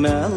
mel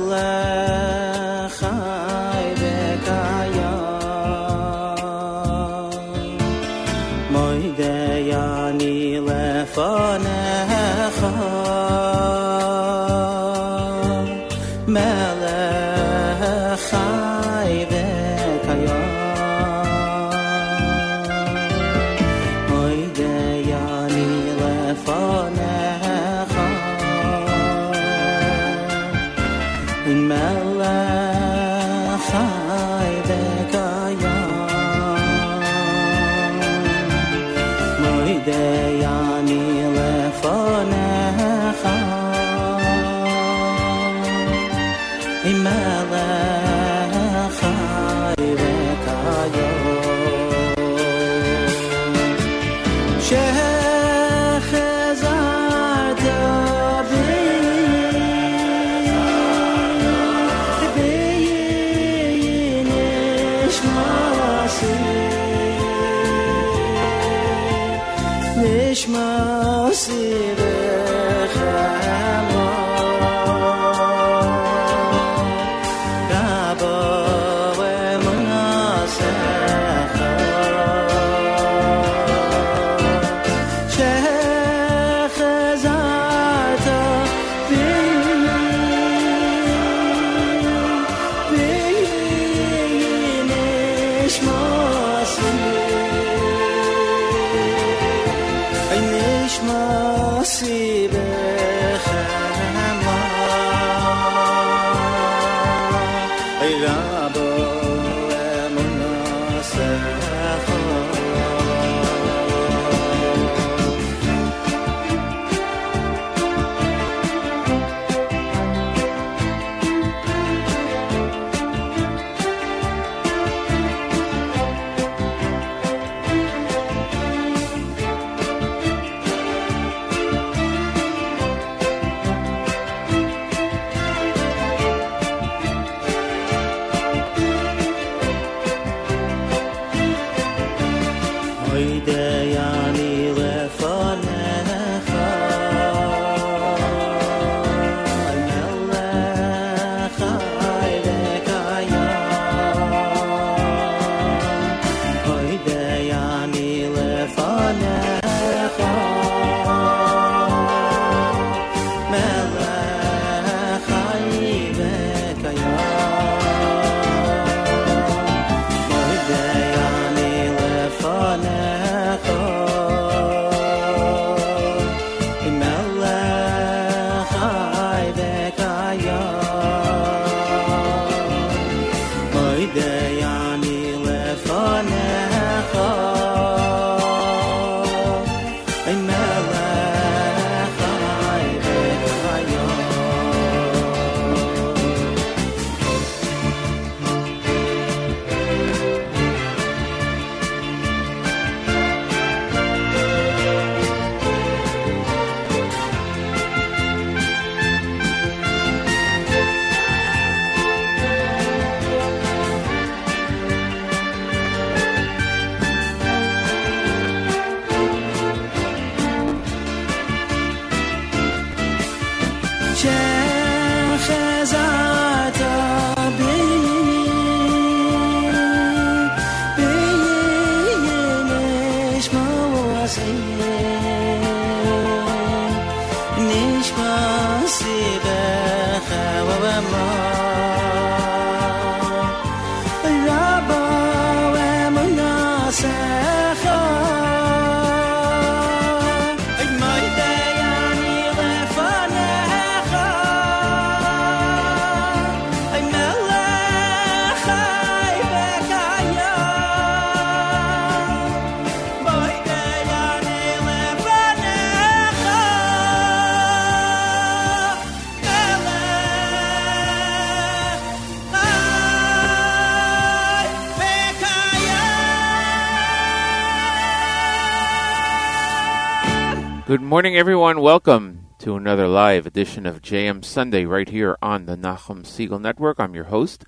morning, everyone. Welcome to another live edition of JM Sunday right here on the Nachum Siegel Network. I'm your host,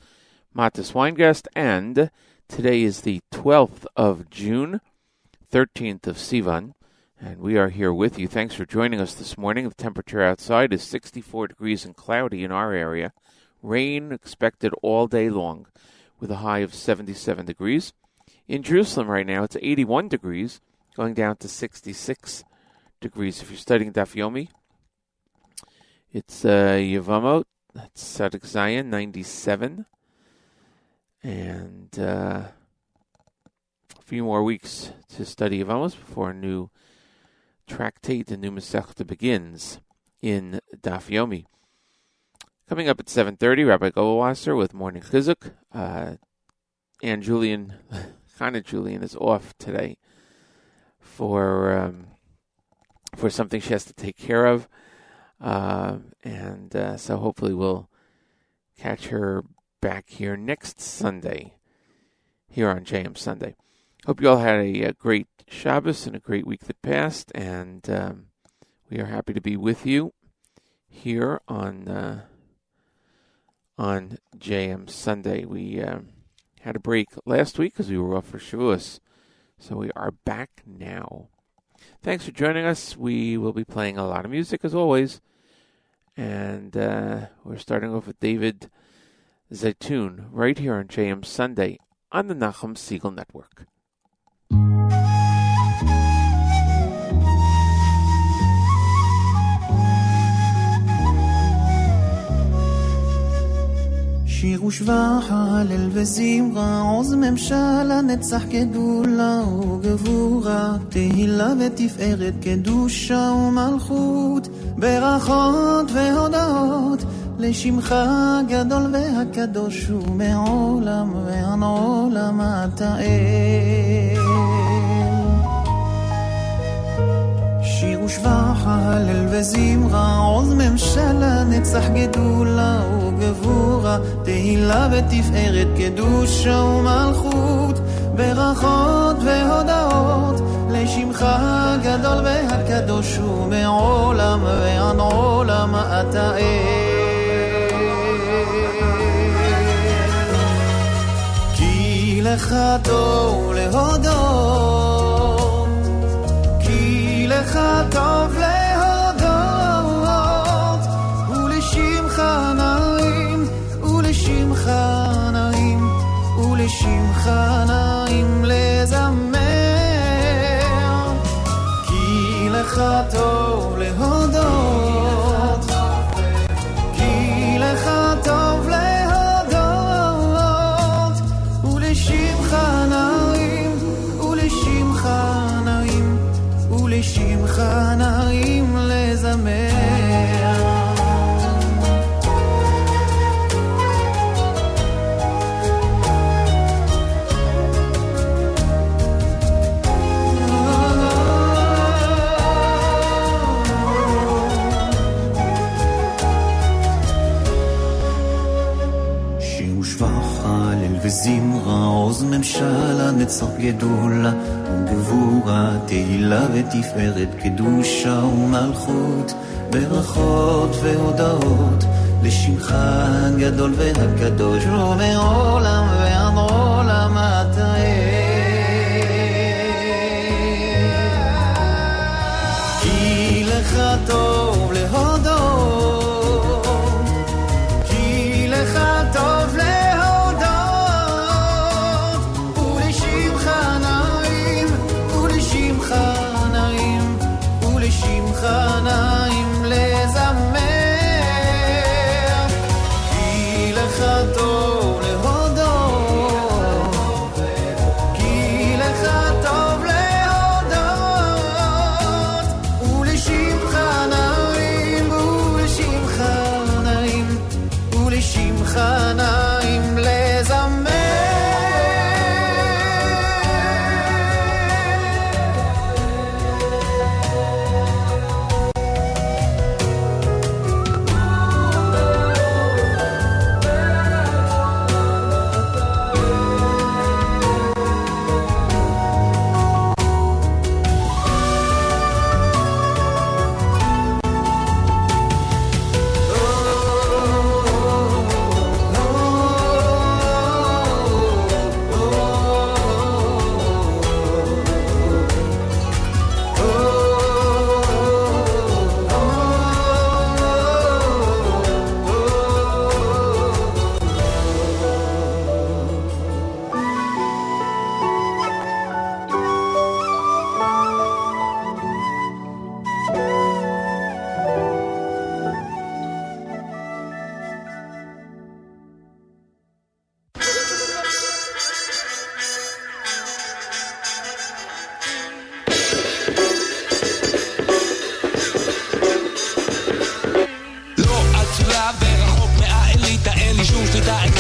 Matis Weingast, and today is the 12th of June, 13th of Sivan, and we are here with you. Thanks for joining us this morning. The temperature outside is 64 degrees and cloudy in our area. Rain expected all day long with a high of 77 degrees. In Jerusalem right now, it's 81 degrees, going down to 66 degrees. If you're studying Daf Yomi, it's uh, Yevamot, that's Sadik Zion, 97. And uh, a few more weeks to study Yevamos before a new tractate, a new Masechta begins in Daf Yomi. Coming up at 7.30, Rabbi Goldwasser with Morning Chizuk. Uh, and Julian, Chana Julian, is off today for... Um, for something she has to take care of. Uh, and uh, so hopefully we'll catch her back here next Sunday, here on JM Sunday. Hope you all had a, a great Shabbos and a great week that passed, and um, we are happy to be with you here on uh, on JM Sunday. We um, had a break last week because we were off for Shavuos, so we are back now. Thanks for joining us. We will be playing a lot of music as always. And uh, we're starting off with David Zaitun right here on JM Sunday on the Nachum Siegel Network. שיר ושבח, הלל וזמרה, עוז ממשלה, נצח גדולה וגבורה, תהילה ותפארת, קדושה ומלכות, ברכות והודעות, לשמך הגדול והקדוש ומעולם ועד עולם אתה אל. ושבח, הלל וזמרה, עוז ממשלה, נצח גדולה וגבורה, תהילה ותפארת, קדושה ומלכות, ברכות והודעות, לשמך הגדול והקדוש ומעולם ועד עולם אתה כי לך טוב להודות לך טוב להודות, טוב להודות, נצח גדולה וגבורה, תהילה ותפארת, קדושה ומלכות, ברכות והודעות, לשמך הגדול והקדוש, ומעולם ועד עולם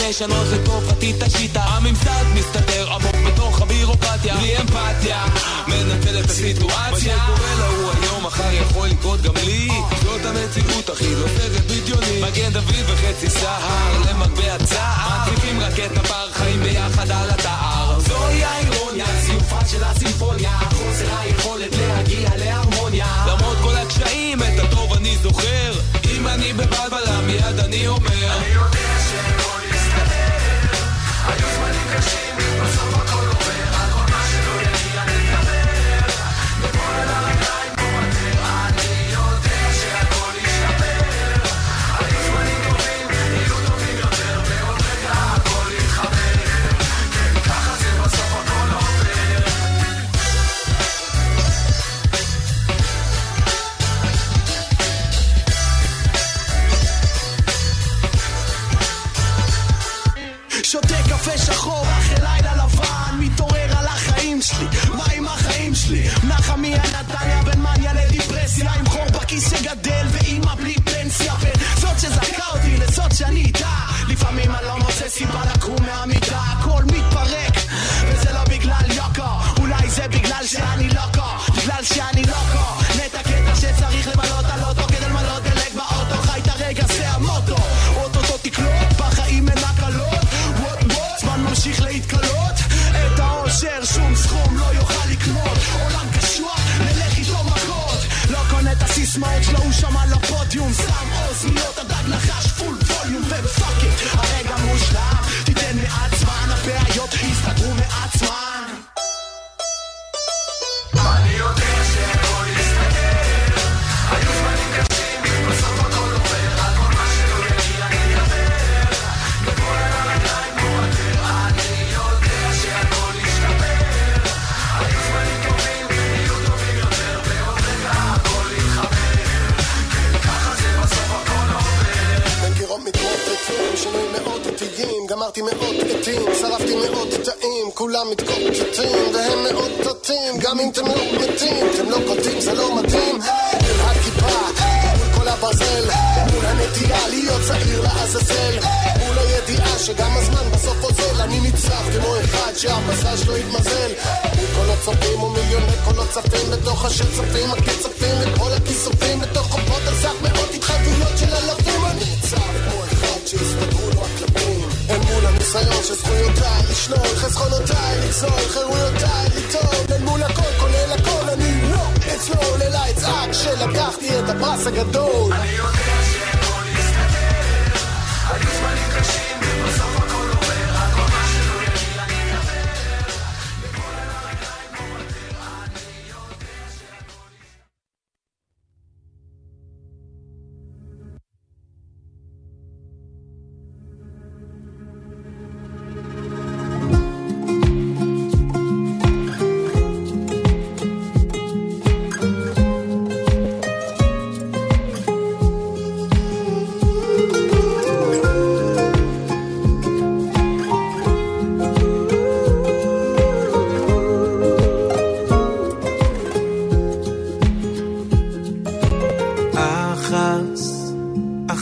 לשנות לטובתי את השיטה הממסד מסתתר עמוק בתוך הבירוקרטיה. בלי אמפתיה מנצל את הסיטואציה. מה שקורה להוא היום מחר יכול לקרות גם לי. זאת המציאות הכי לא סרט בדיוני. מגן דוד וחצי סהר למטבע צער מציפים רקטה בר חיים ביחד על התער זוהי האירוניה סיופה של הסימפוניה. חוסר היכולת להגיע להרמוניה. למרות כל הקשיים את הטוב אני זוכר. אם אני בבד הצופים ומיליוני קולות צפים בתוך השיר הקצפים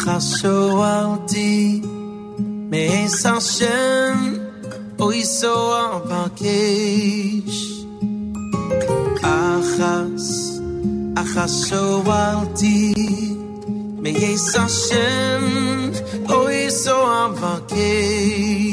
gaat zo al diep, mee zal schen, ooit zo al van kees. Achas, achas zo al diep, mee zal schen, ooit zo al van kees.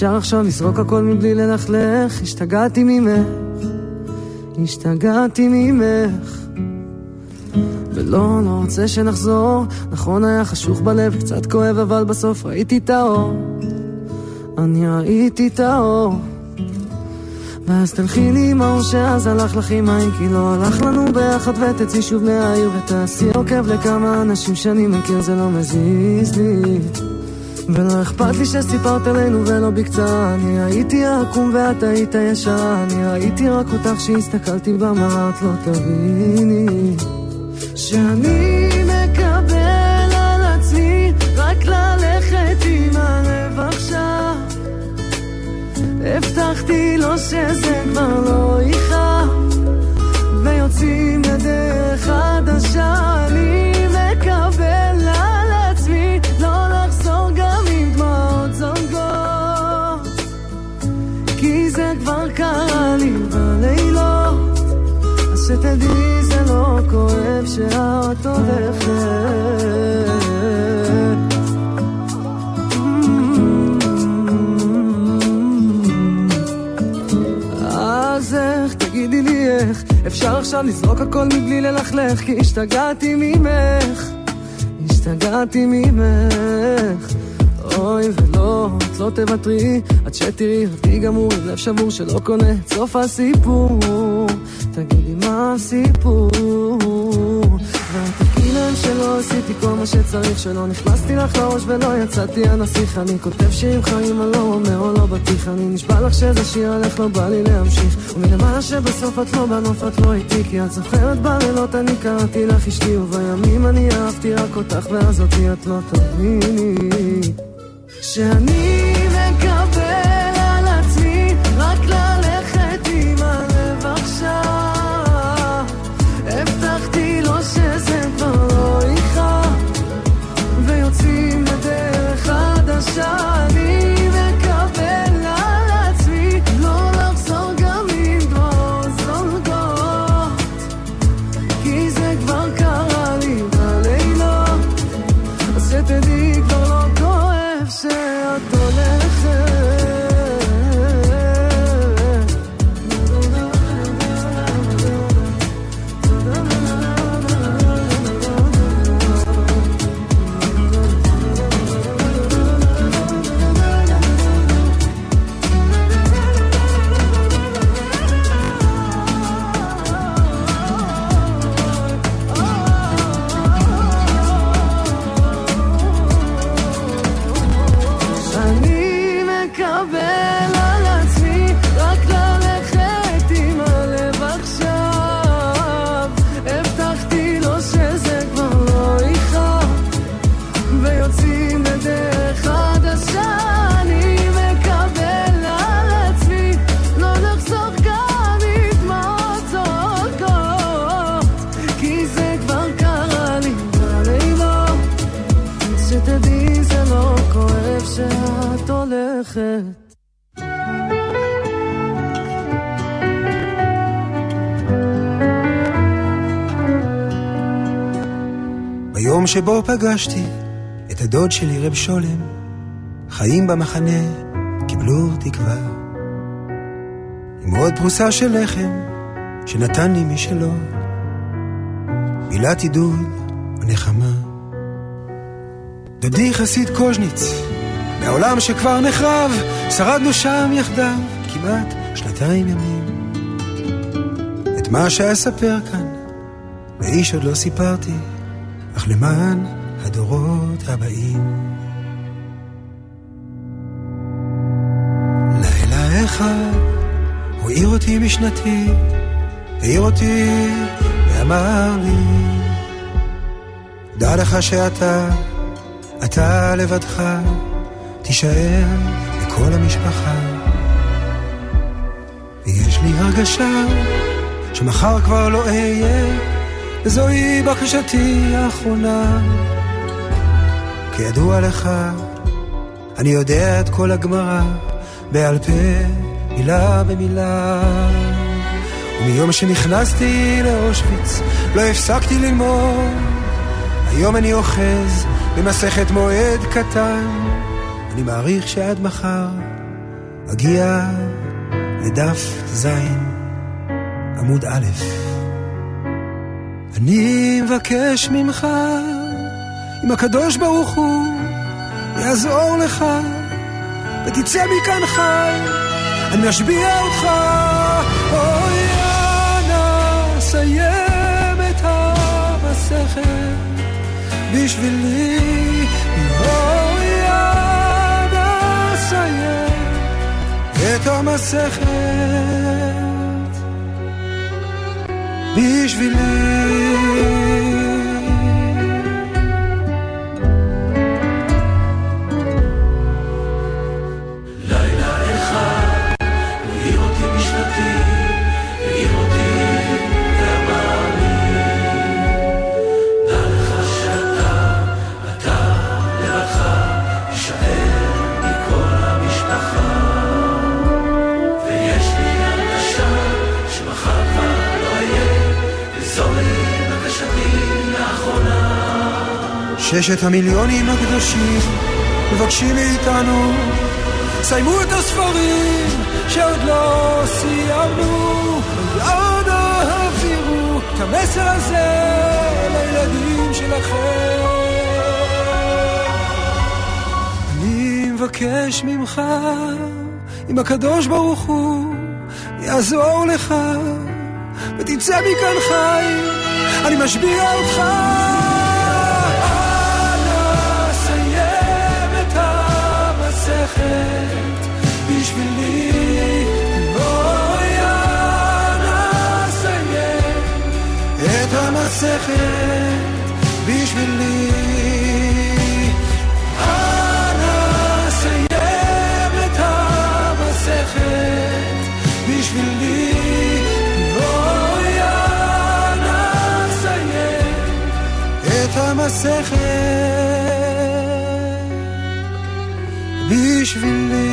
אפשר עכשיו לזרוק הכל מבלי ללכלך. השתגעתי ממך, השתגעתי ממך. ולא, לא רוצה שנחזור. נכון היה חשוך בלב, קצת כואב אבל בסוף ראיתי את האור. אני ראיתי את האור. ואז תלכי לי עם האור שאז הלך לך עם העין כי לא הלך לנו ביחד ותצאי שוב מהעיר ותעשי עוקב לכמה אנשים שאני מכיר זה לא מזיז לי ולא אכפת לי שסיפרת עלינו ולא בקצרה. אני הייתי העקום ואת היית ישר אני ראיתי רק אותך שהסתכלתי במראה את לא תביני שאני מקבל על עצמי רק ללכת עם הלב עכשיו. הבטחתי לו שזה כבר לא יכאב ויוצאים לדרך חדשה. אני מקבל על שתדעי זה לא כואב שאת הולכת. אז איך, תגידי לי איך? אפשר עכשיו לזרוק הכל מבלי ללכלך כי השתגעתי ממך. השתגעתי ממך. אוי ולא, את לא תוותרי. עד שתראי אותי גמור עם לב שבור שלא קונה את סוף הסיפור. תגידי הסיפור. להם שלא עשיתי כל מה שצריך שלא נכנסתי לך לראש ולא יצאתי. הנסיך אני כותב שירים חיים על לא אומר או לא בטיח אני נשבע לך שזה שיר עליך לא בא לי להמשיך. ומלמעלה שבסוף את לא בנוף את לא איתי כי את זוכרת בלילות אני קראתי לך אשתי ובימים אני אהבתי רק אותך ואז אותי את לא תביני. שאני שבו פגשתי את הדוד שלי רב שולם, חיים במחנה קיבלו תקווה. עם עוד פרוסה של לחם שנתן לי משלו, מילת עידוד ונחמה. דודי חסיד קוז'ניץ, מהעולם שכבר נחרב, שרדנו שם יחדיו כמעט שנתיים ימים. את מה שאספר כאן, לאיש עוד לא סיפרתי, אך למען הדורות הבאים. לילה אחד הוא העיר אותי משנתי, העיר אותי ואמר לי, דע לך שאתה, אתה לבדך, תישאר לכל המשפחה. ויש לי הרגשה שמחר כבר לא אהיה וזוהי בקשתי האחרונה. כידוע לך, אני יודע את כל הגמרא בעל פה, מילה במילה. ומיום שנכנסתי לאושוויץ לא הפסקתי ללמוד. היום אני אוחז במסכת מועד קטן, אני מעריך שעד מחר אגיע לדף ז', עמוד א'. אני מבקש ממך, אם הקדוש ברוך הוא יעזור לך, ותצא מכאן חי, אני משביע אותך, אוי אנא סיים את המסכת בשבילי, אוי אנא סיים את המסכת me esvilei. ששת המיליונים הקדושים מבקשים מאיתנו סיימו את הספרים שעוד לא סיימנו. מיד העבירו את המסר הזה לילדים שלכם. אני מבקש ממך אם הקדוש ברוך הוא יעזור לך ותצא מכאן חי אני משביע אותך את המסכת בשבילי אנא סיים את המסכת בשבילי בואי אנא סיים את המסכת בשבילי.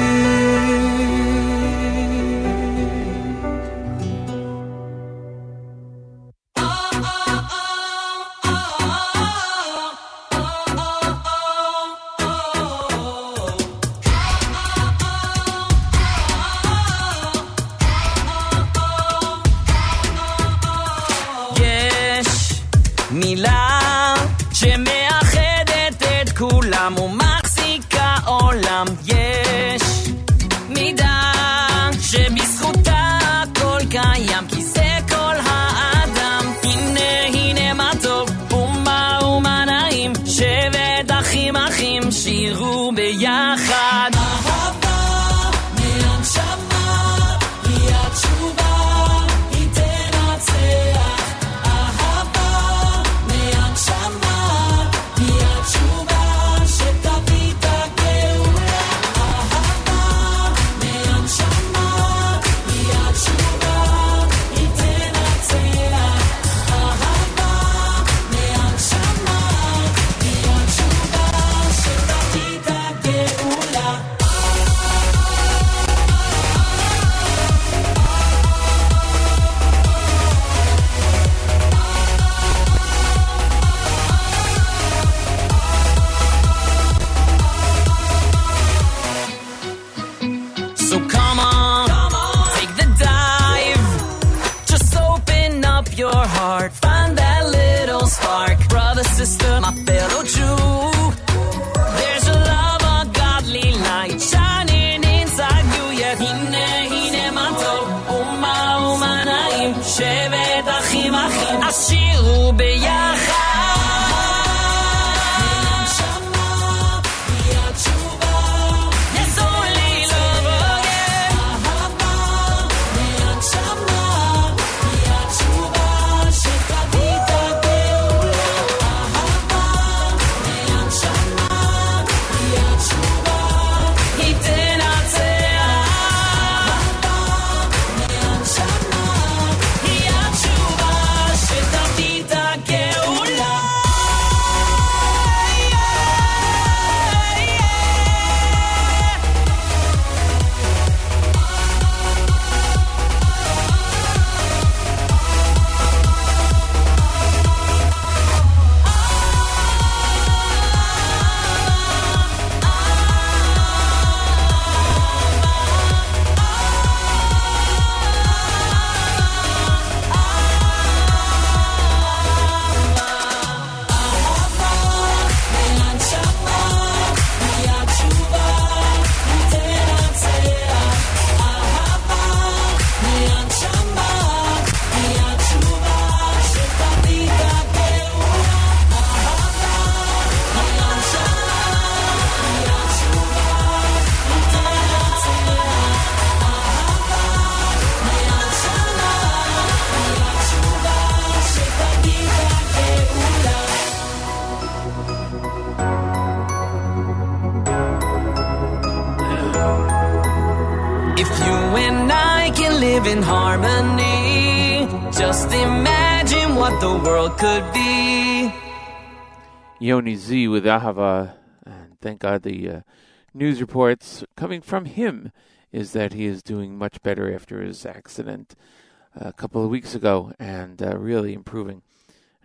Yoni Z with Ahava. And thank God the uh, news reports coming from him is that he is doing much better after his accident a couple of weeks ago and uh, really improving.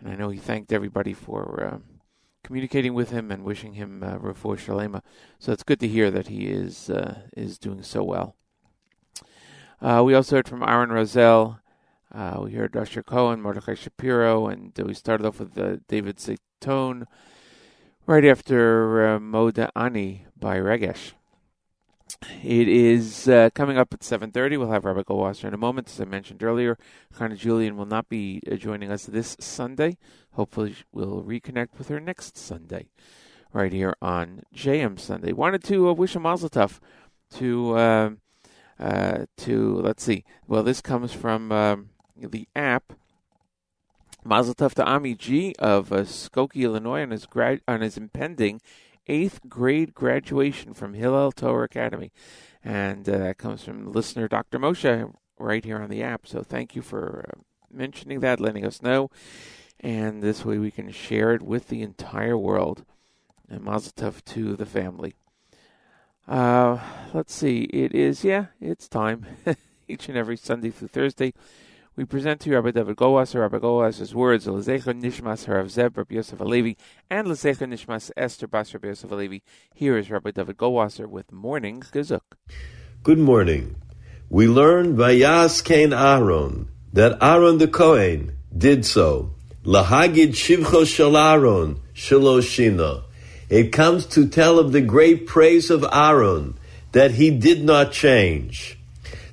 And I know he thanked everybody for uh, communicating with him and wishing him uh, refuah shalema. So it's good to hear that he is uh, is doing so well. Uh, we also heard from Aaron Razel. Uh, we heard Usher Cohen, Mordechai Shapiro, and we started off with David Zeitone right after uh, Moda Ani by Regesh. It is uh, coming up at 7.30. We'll have Rabbi Goldwasser in a moment. As I mentioned earlier, Chana Julian will not be uh, joining us this Sunday. Hopefully we'll reconnect with her next Sunday right here on JM Sunday. Wanted to uh, wish a mazel tov to, uh, uh, to, let's see, well, this comes from um, the app. Mazel tov to Ami G of uh, Skokie, Illinois on his, grad- on his impending eighth grade graduation from Hillel Torah Academy. And uh, that comes from listener Dr. Moshe right here on the app. So thank you for uh, mentioning that, letting us know. And this way we can share it with the entire world. And mazel tov to the family. Uh, let's see. It is, yeah, it's time. Each and every Sunday through Thursday, we present to you Rabbi David Goldwasser, Rabbi Goldwasser's words, Lezecha Nishmas Harav Zeb, Rabbi Yosef Alevi, and Lezecha Nishmas Esther Bas Rabbi Yosef Alevi. Here is Rabbi David Goldwasser with Morning Chizuk. Good morning. We learned by Yas Kain Aaron that Aaron the Kohen did so. Lahagid Shivcho Shel Aaron Shaloshina. It comes to tell of the great praise of Aaron that he did not change.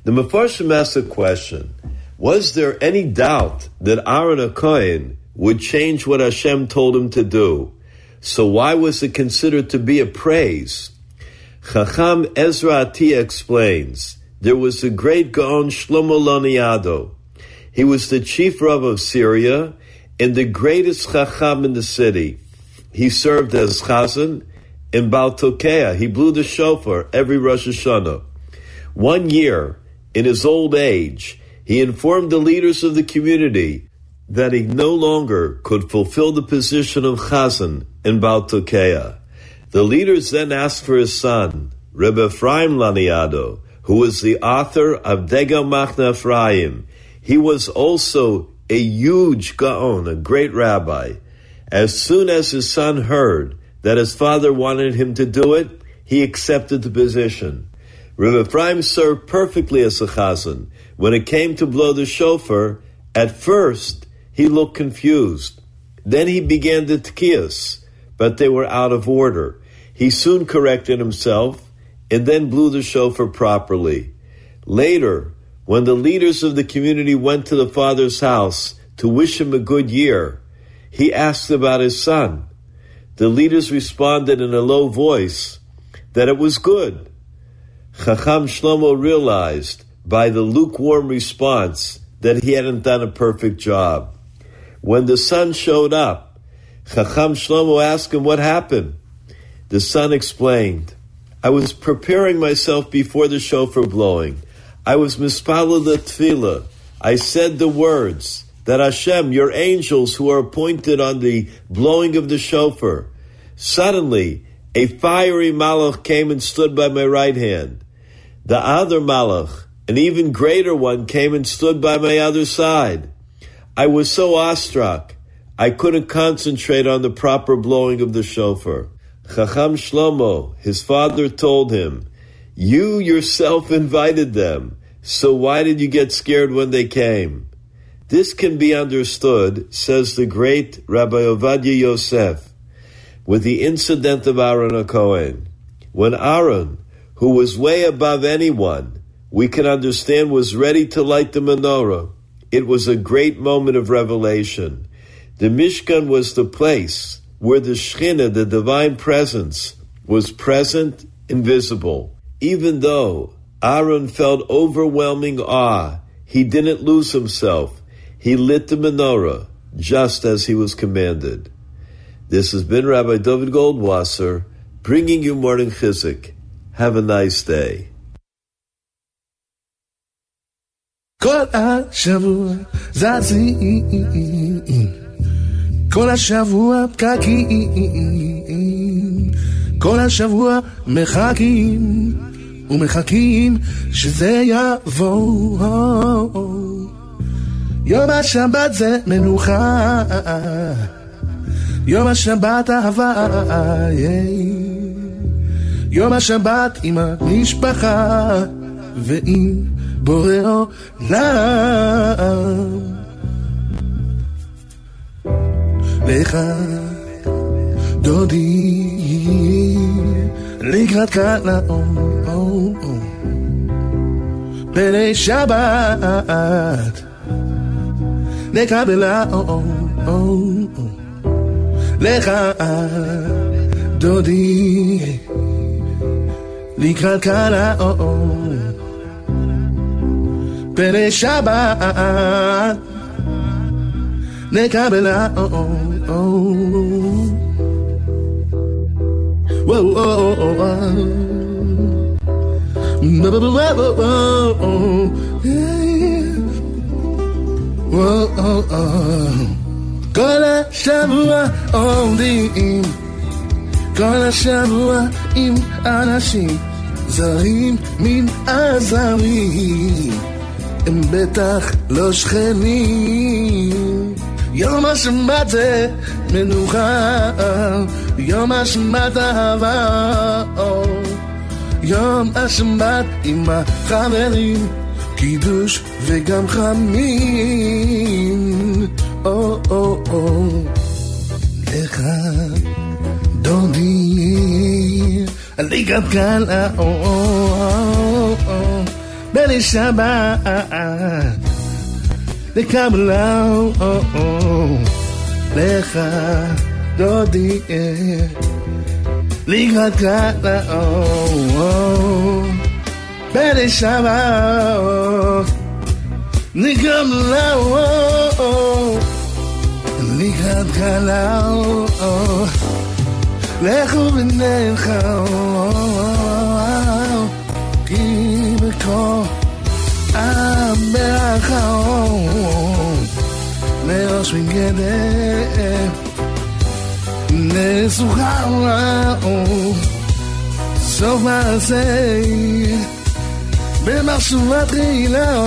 The Mefarshim asks a question. Was there any doubt that Aaron a would change what Hashem told him to do? So why was it considered to be a praise? Chacham Ezra Atiya explains, there was a great Gaon Shlomo Laniado. He was the chief Rav of Syria and the greatest Chacham in the city. He served as Chazan in Baltokea. He blew the shofar every Rosh Hashanah. One year, in his old age, he informed the leaders of the community that he no longer could fulfill the position of Chazan in Baltokea. The leaders then asked for his son, Rebbe Ephraim Laniado, who was the author of Degel Machna Ephraim. He was also a huge Gaon, a great rabbi. As soon as his son heard that his father wanted him to do it, he accepted the position. Rebbe Ephraim served perfectly as a chazan. When it came to blow the shofar, at first he looked confused. Then he began the tkiyas, but they were out of order. He soon corrected himself and then blew the shofar properly. Later, when the leaders of the community went to the father's house to wish him a good year, he asked about his son. The leaders responded in a low voice that it was good. Chacham Shlomo realized by the lukewarm response that he hadn't done a perfect job. When the son showed up, Chacham Shlomo asked him what happened. The son explained, I was preparing myself before the shofar blowing. I was mispala the tefillah. I said the words that Hashem, your angels who are appointed on the blowing of the shofar. Suddenly, a fiery malach came and stood by my right hand. The other malach, an even greater one, came and stood by my other side. I was so awestruck, I couldn't concentrate on the proper blowing of the shofar. Chacham Shlomo, his father told him, You yourself invited them, so why did you get scared when they came? This can be understood, says the great Rabbi Ovadia Yosef, with the incident of Aaron Cohen. When Aaron, who was way above anyone, we can understand was ready to light the menorah, it was a great moment of revelation. The Mishkan was the place where the Shekhinah, the divine presence, was present and visible. Even though Aaron felt overwhelming awe, he didn't lose himself. He lit the menorah just as he was commanded. This has been Rabbi David Goldwasser bringing you morning chizuk. Have a nice day. כל השבוע זזים, כל השבוע פקקים, כל השבוע מחכים ומחכים שזה יבוא. יום השבת זה מנוחה, יום השבת אהבה, יום השבת עם המשפחה ועם בורא עולם. לך דודי לקראת קהל האור פני שבת נקבל האור לך דודי לקראת קהל האור פני שבת נקבל האור וואו וואו וואו כל השבוע עומדים כל השבוע עם אנשים זרים מן הזרים הם בטח לא שכנים. יום השבת זה מנוחה, יום השבת אהבה, יום השבת עם החברים, קידוש וגם חמין, או או או, לך דודי, ליגת קלה, או או או, בני שבת לקבלו לך דודי לקראת קלאו בני שבת נקבלו לקראת קלאו לכו ונלכו כי בקור המאחרון לראש מגדר נסוחר סוף מעשה במחשבה תחילה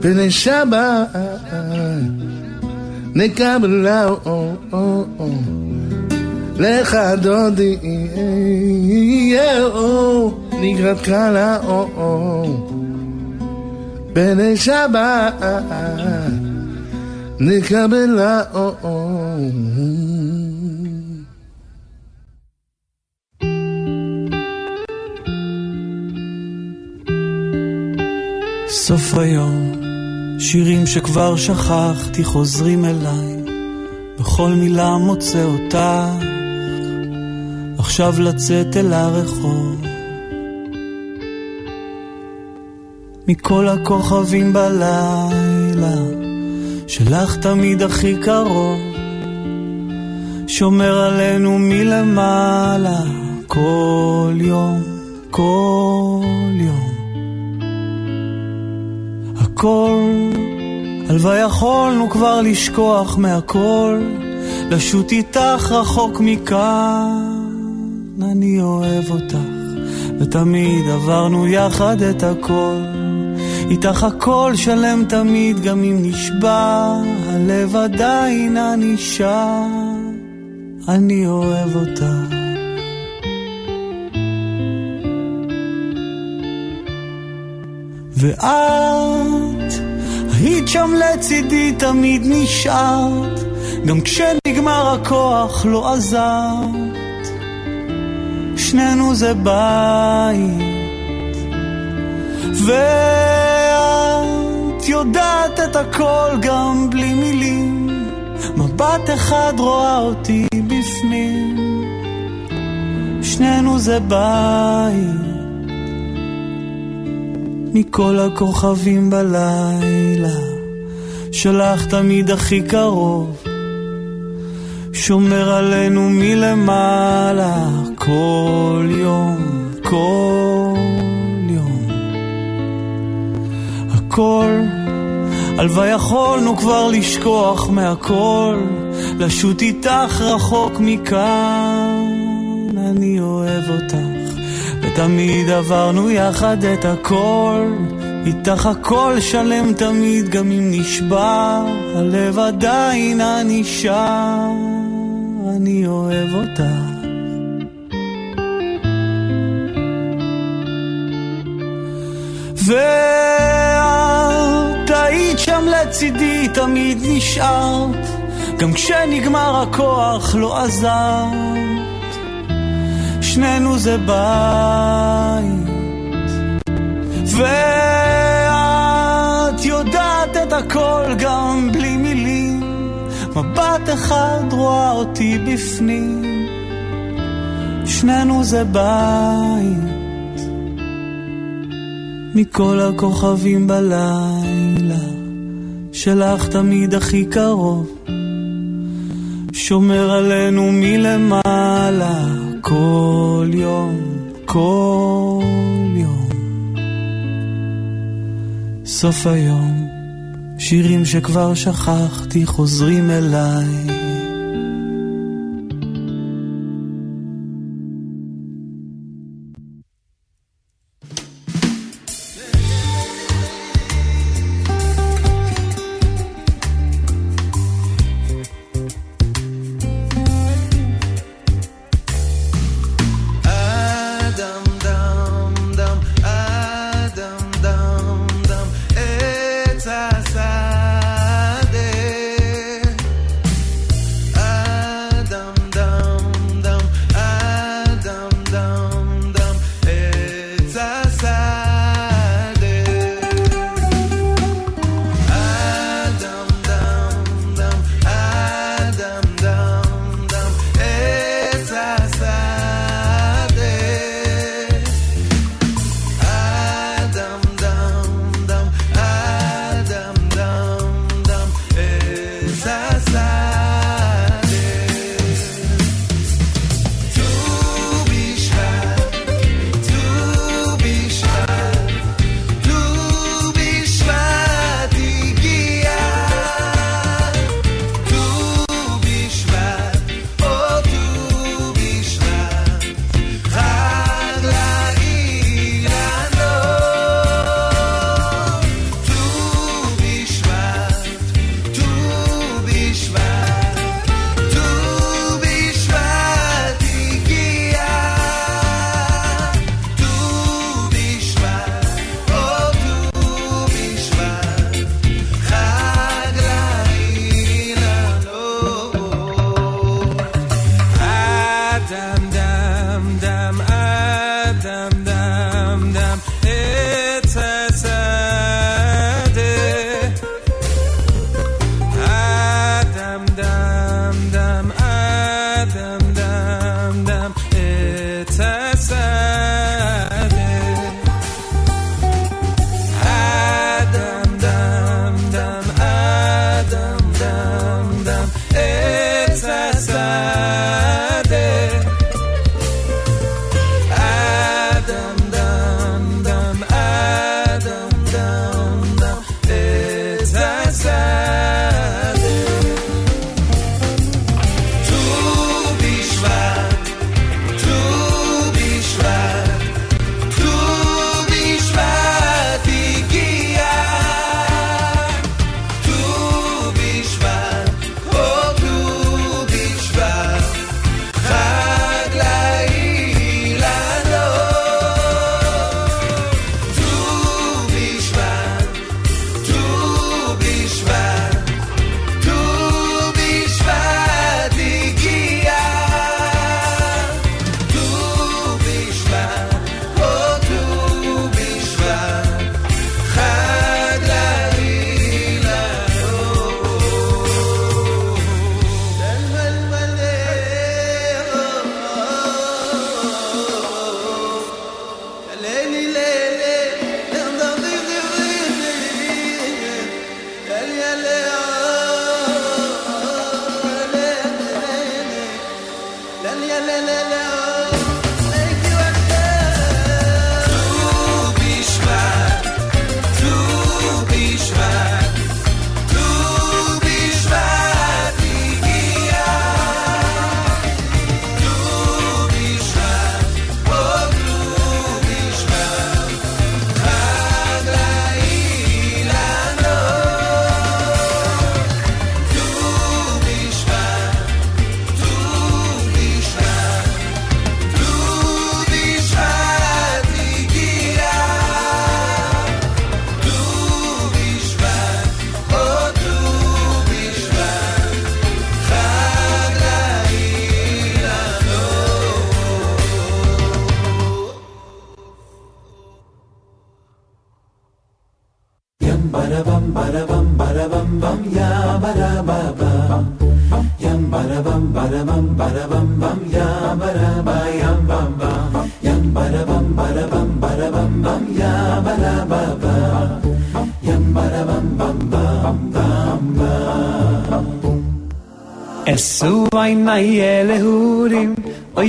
פני שבת נקבלה לך דודי לקראת קלה פני שבת נקבלה סוף היום, שירים שכבר שכחתי חוזרים אליי, בכל מילה מוצא אותך, עכשיו לצאת אל הרחוב. מכל הכוכבים בלילה, שלך תמיד הכי קרוב, שומר עלינו מלמעלה, כל יום, כל יום. הכל, הלוואי יכולנו כבר לשכוח מהכל, לשוט איתך רחוק מכאן. אני אוהב אותך, ותמיד עברנו יחד את הכל. איתך הכל שלם תמיד, גם אם נשבע, הלב עדיין שם. אני אוהב אותך. ואת היית שם לצידי, תמיד נשארת, גם כשנגמר הכוח לא עזרת. שנינו זה בית. ואת יודעת את הכל גם בלי מילים, מבט אחד רואה אותי בפנים. שנינו זה בית. מכל הכוכבים בלילה, שלח תמיד הכי קרוב. שומר עלינו מלמעלה כל יום, כל יום. הכל, הלוואי יכולנו כבר לשכוח מהכל, לשוט איתך רחוק מכאן, אני אוהב אותך, ותמיד עברנו יחד את הכל. איתך הכל שלם תמיד, גם אם נשבע, הלב עדיין אני שם. אני אוהב אותך. ואת היית שם לצידי, תמיד נשארת, גם כשנגמר הכוח לא עזרת. שנינו זה בית, ואת יודעת את הכל גם בלי מילים. מבט אחד רואה אותי בפנים, שנינו זה בית. מכל הכוכבים בלילה, שלך תמיד הכי קרוב, שומר עלינו מלמעלה, כל יום, כל יום. סוף היום שירים שכבר שכחתי חוזרים אליי.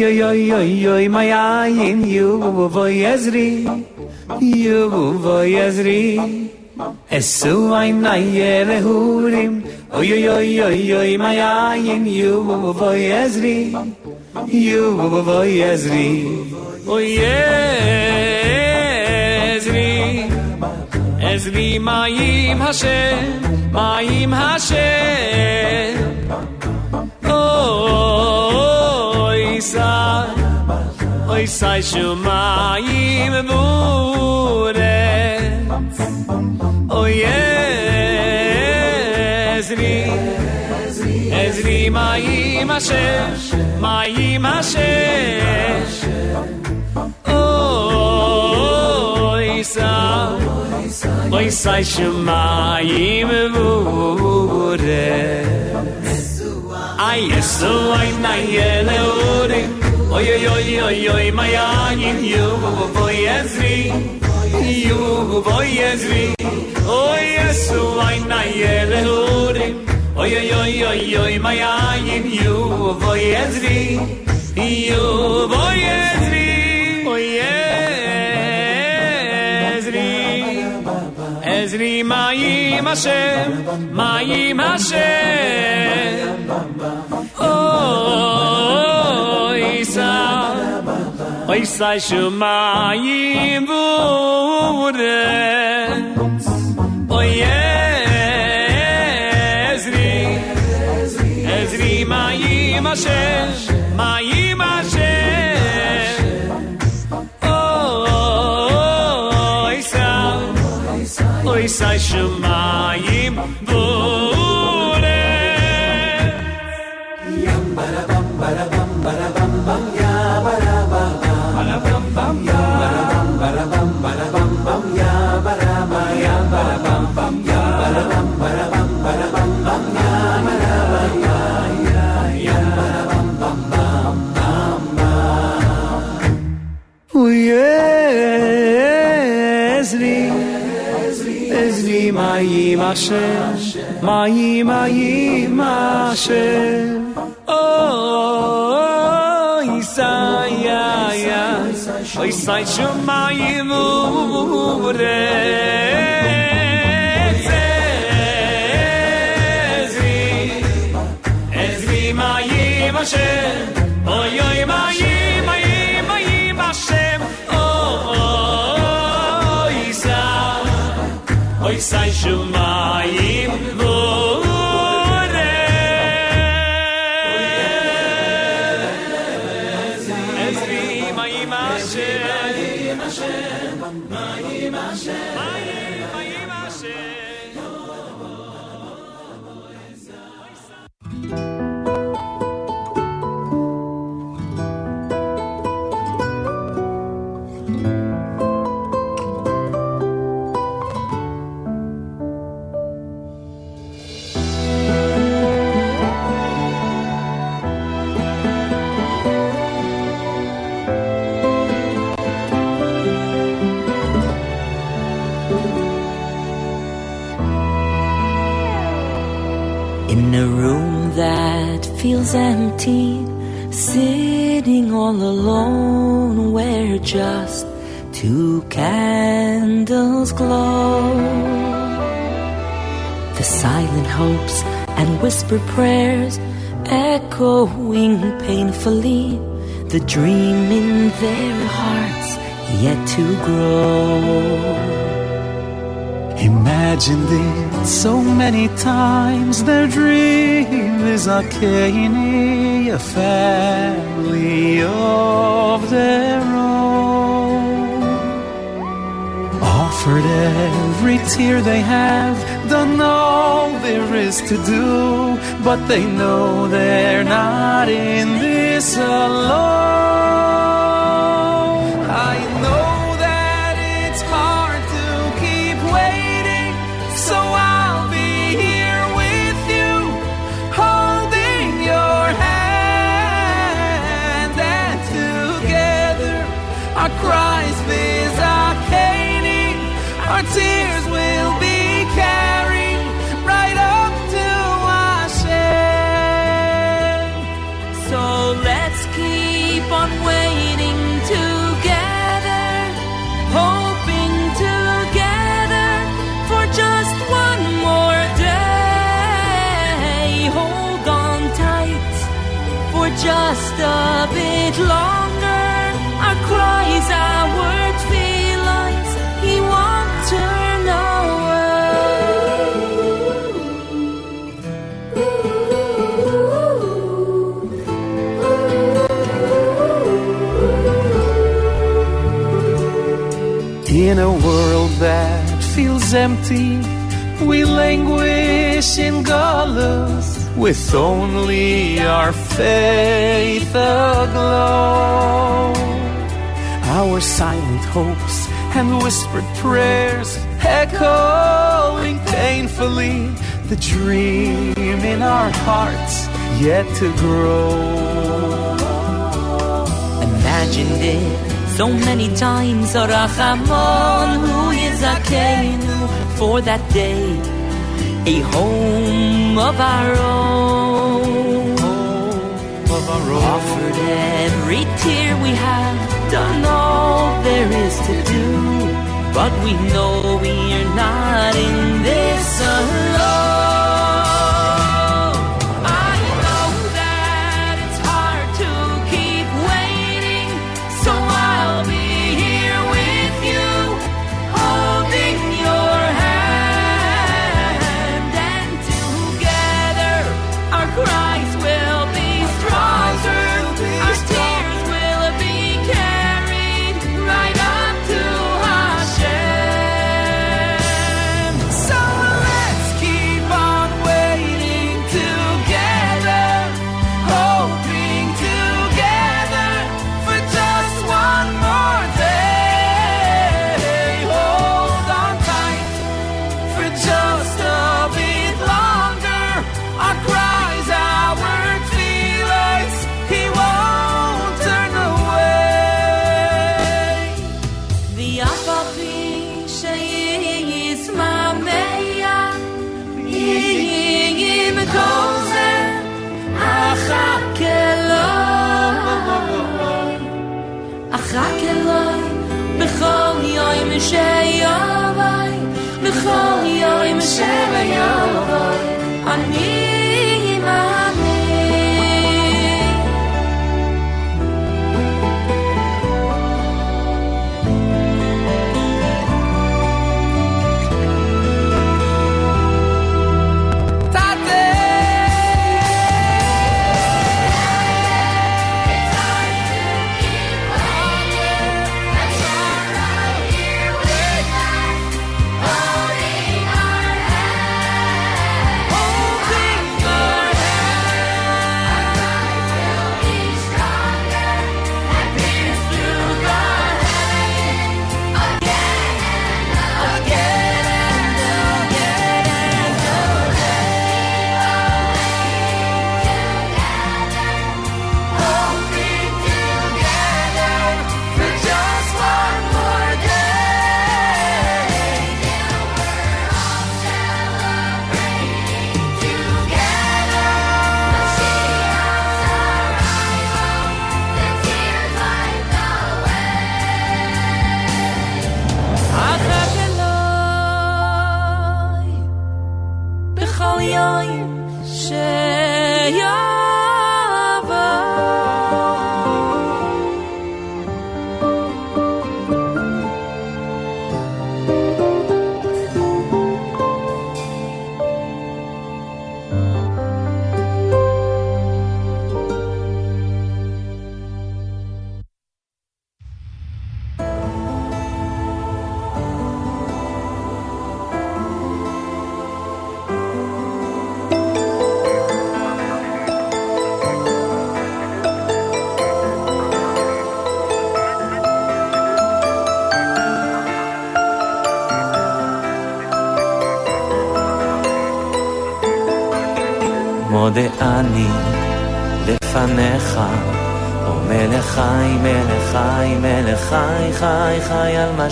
Oy oy oy oy oy mayayin yu voy ezri. Yu voy ezri. Esu aynay lehurim Oy oy oy oy oy mayayin yu voy ezri. Yu voy ezri. Oy ezri. Ezri mayim Hashem. Mayim Hashem oi sai shumai me bure. Oi ezri ezri mai ma she mai ma she oi sai oi sai shumai me Ay, eso ay na yele ore. Oy oy oy oy oy my ayin you boy ezri. You boy ezri. Oy eso ay na yele ore. Oy oy oy oy oy my ayin you boy ezri. You boy ezri. Ni mai mashe, mai mashe. Oy sa, oy sa shu mai vure. Oy ezri, ezri mai mashe, mai mashe. אוי סי שמיים ואורץ. ים בלה בם בלה בם בלה בם בם יא בלה בם בלה בם בם יא בלה בם בלה בם בלה בם בם יא בלה בם יא בלה בם בם יא בלה בם בלה בם בלה בם בם יא בלה בם יא בלה בם בם בם בם בם Oh yeah, Mayim Hashem, Mayim, Mayim Hashem. Oh, Isaiah, yeah. Oh, Isaiah, Shemayim, Hoy sai shul feels empty, sitting all alone, where just two candles glow. The silent hopes and whispered prayers echoing painfully, the dream in their hearts yet to grow. Imagined it so many times. Their dream is a Kaini, a family of their own. Offered every tear they have, done all there is to do, but they know they're not in this alone. In a world that feels empty, we languish in galus with only our faith aglow. Our silent hopes and whispered prayers echoing painfully the dream in our hearts yet to grow. imagined it so many times. Rachamon hu yizakenu for that day, a home of our own. Offered every tear we have, done all there is to do, but we know we're not in this alone.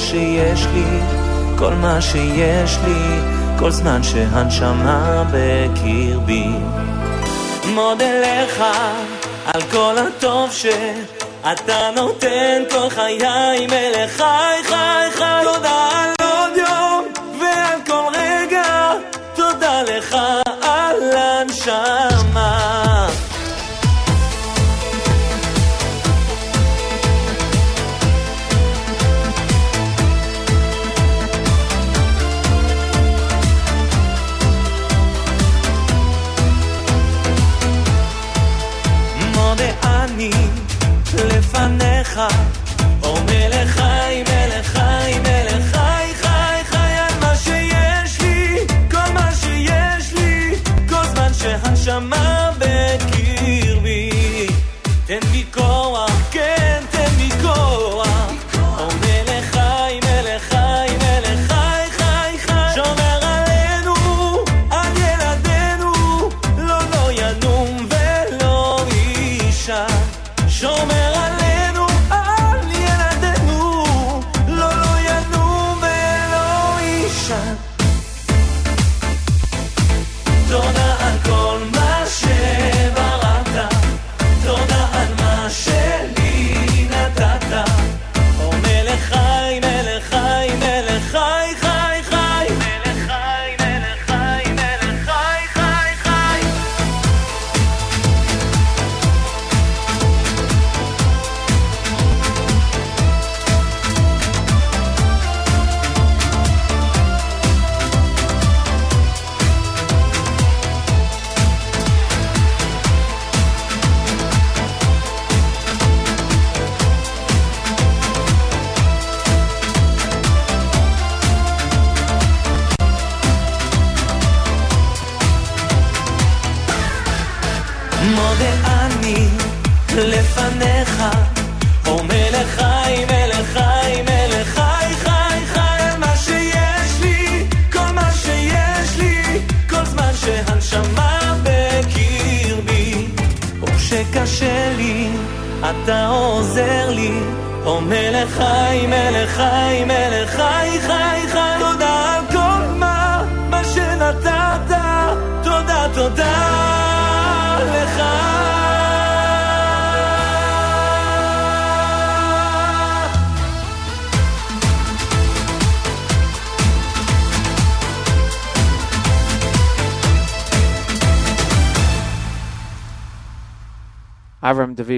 שיש לי, כל מה שיש לי, כל זמן שהנשמה בקרבי. מודה לך על כל הטוב שאתה נותן כל חיי, מלך חי חי חי. תודה על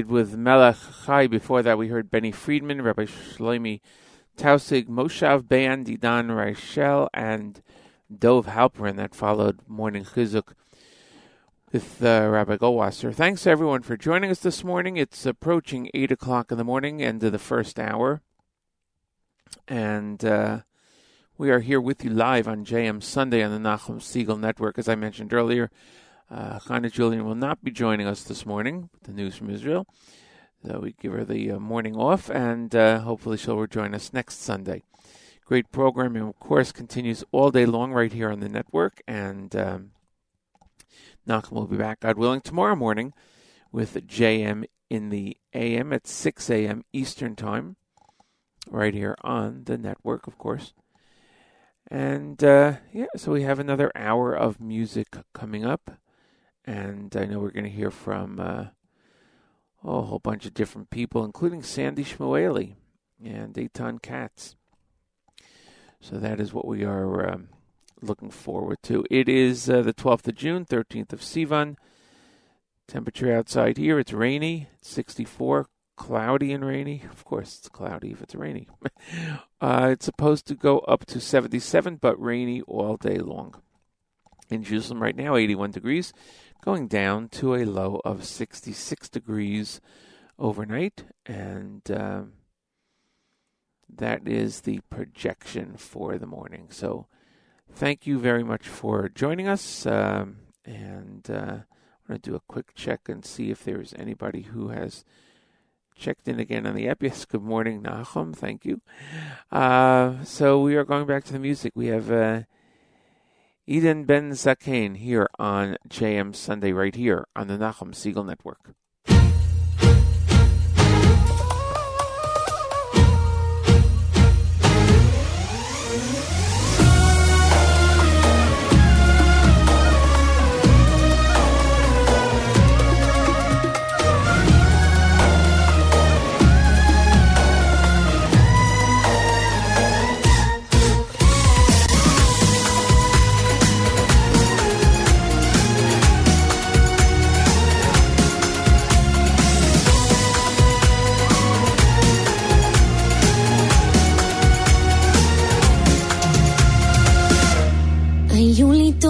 David with Melech Chai. Before that, we heard Benny Friedman, Rabbi Shlomi Tausig, Moshav Band, Idan Reichel, and Dov Halperin. That followed Morning Chizuk with uh, Rabbi Goldwasser. Thanks everyone for joining us this morning. It's approaching 8 o'clock in the morning, end of the first hour. And uh, we are here with you live on JM Sunday on the Nachum Siegel Network. As I mentioned earlier, uh, Chana Julian will not be joining us this morning with the news from Israel. So we give her the uh, morning off, and uh, hopefully she'll rejoin us next Sunday. Great programming, of course, continues all day long right here on the network. And um, Nachum will be back, God willing, tomorrow morning with JM in the AM at 6 a.m. Eastern Time, right here on the network, of course. And uh, yeah, so we have another hour of music coming up. And I know we're going to hear from uh, a whole bunch of different people, including Sandy Shmueli and Eitan Katz. So that is what we are um, looking forward to. It is uh, the 12th of June, 13th of Sivan. Temperature outside here, it's rainy, 64, cloudy and rainy. Of course, it's cloudy if it's rainy. uh, it's supposed to go up to 77, but rainy all day long. In Jerusalem right now, 81 degrees, going down to a low of 66 degrees overnight, and um, that is the projection for the morning. So, thank you very much for joining us, um, and uh, I'm going to do a quick check and see if there's anybody who has checked in again on the app. Yes, good morning, Nachum. Thank you. Uh, so we are going back to the music. We have uh, Eden Ben Zaken here on JM Sunday, right here on the Nachum Siegel Network.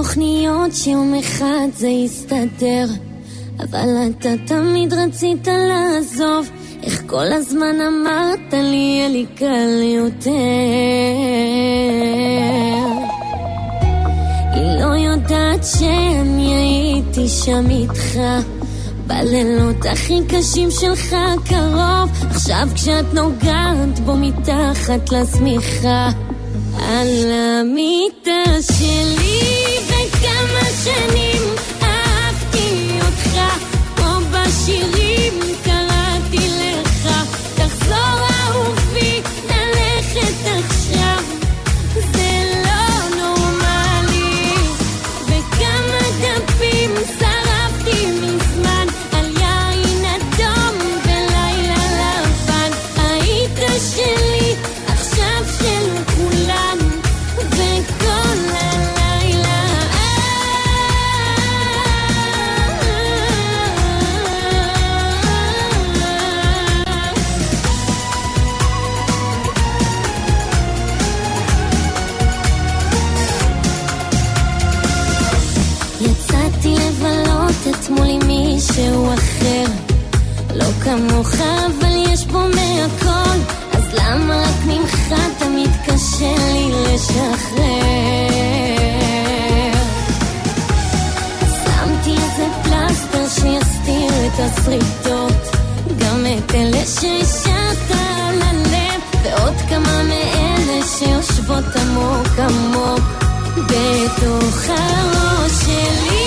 תוכניות שיום אחד זה יסתדר אבל אתה תמיד רצית לעזוב. איך כל הזמן אמרת לי יהיה לי קל יותר. היא לא יודעת שאני הייתי שם איתך. בלילות הכי קשים שלך קרוב עכשיו כשאת נוגעת בו מתחת לשמיכה. על המיטה שלי 是你。כמוך אבל יש פה מהכל. אז למה רק ממך תמיד קשה לי לשחרר? שמתי איזה פלסטר שיסתיר את השריטות. גם את אלה שהשארת על הלב ועוד כמה מאלה שיושבות עמוק עמוק בתוך הראש שלי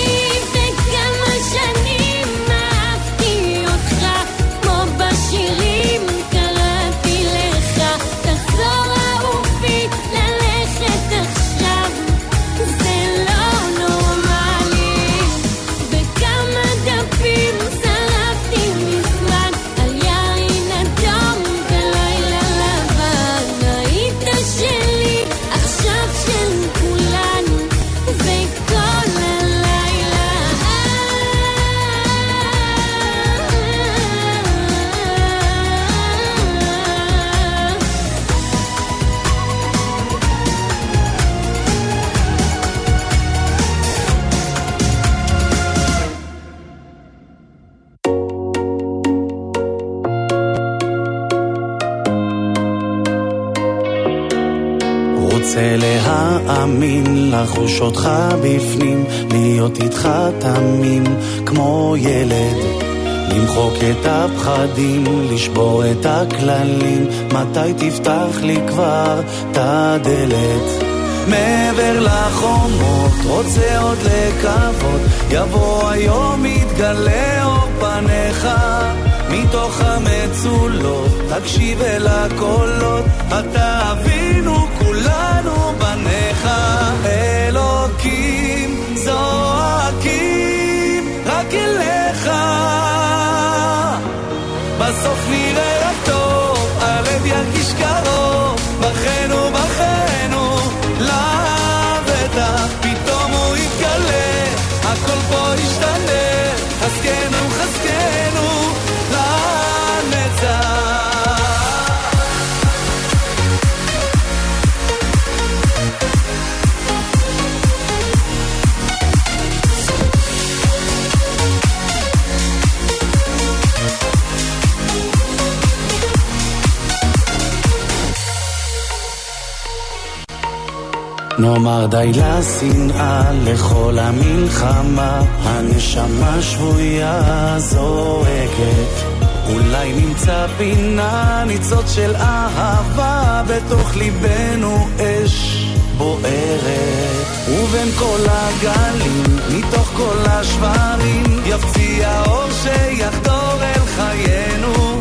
להאמין, לחוש אותך בפנים, להיות איתך תמים כמו ילד. למחוק את הפחדים, לשבור את הכללים, מתי תפתח לי כבר את הדלת? מעבר לחומות, רוצה עוד לקוות, יבוא היום, יתגלה אור פניך. מתוך המצולות, תקשיב אל הקולות, אתה אבינו, כולנו בניך. אלוקים זועקים רק אליך. נאמר די לשנאה, לכל המלחמה, הנשמה שבויה זועקת. אולי נמצא פינה, ניצוץ של אהבה, בתוך ליבנו אש בוערת. ובין כל הגלים, מתוך כל השברים, יפציע אור שיחדור אל חיינו.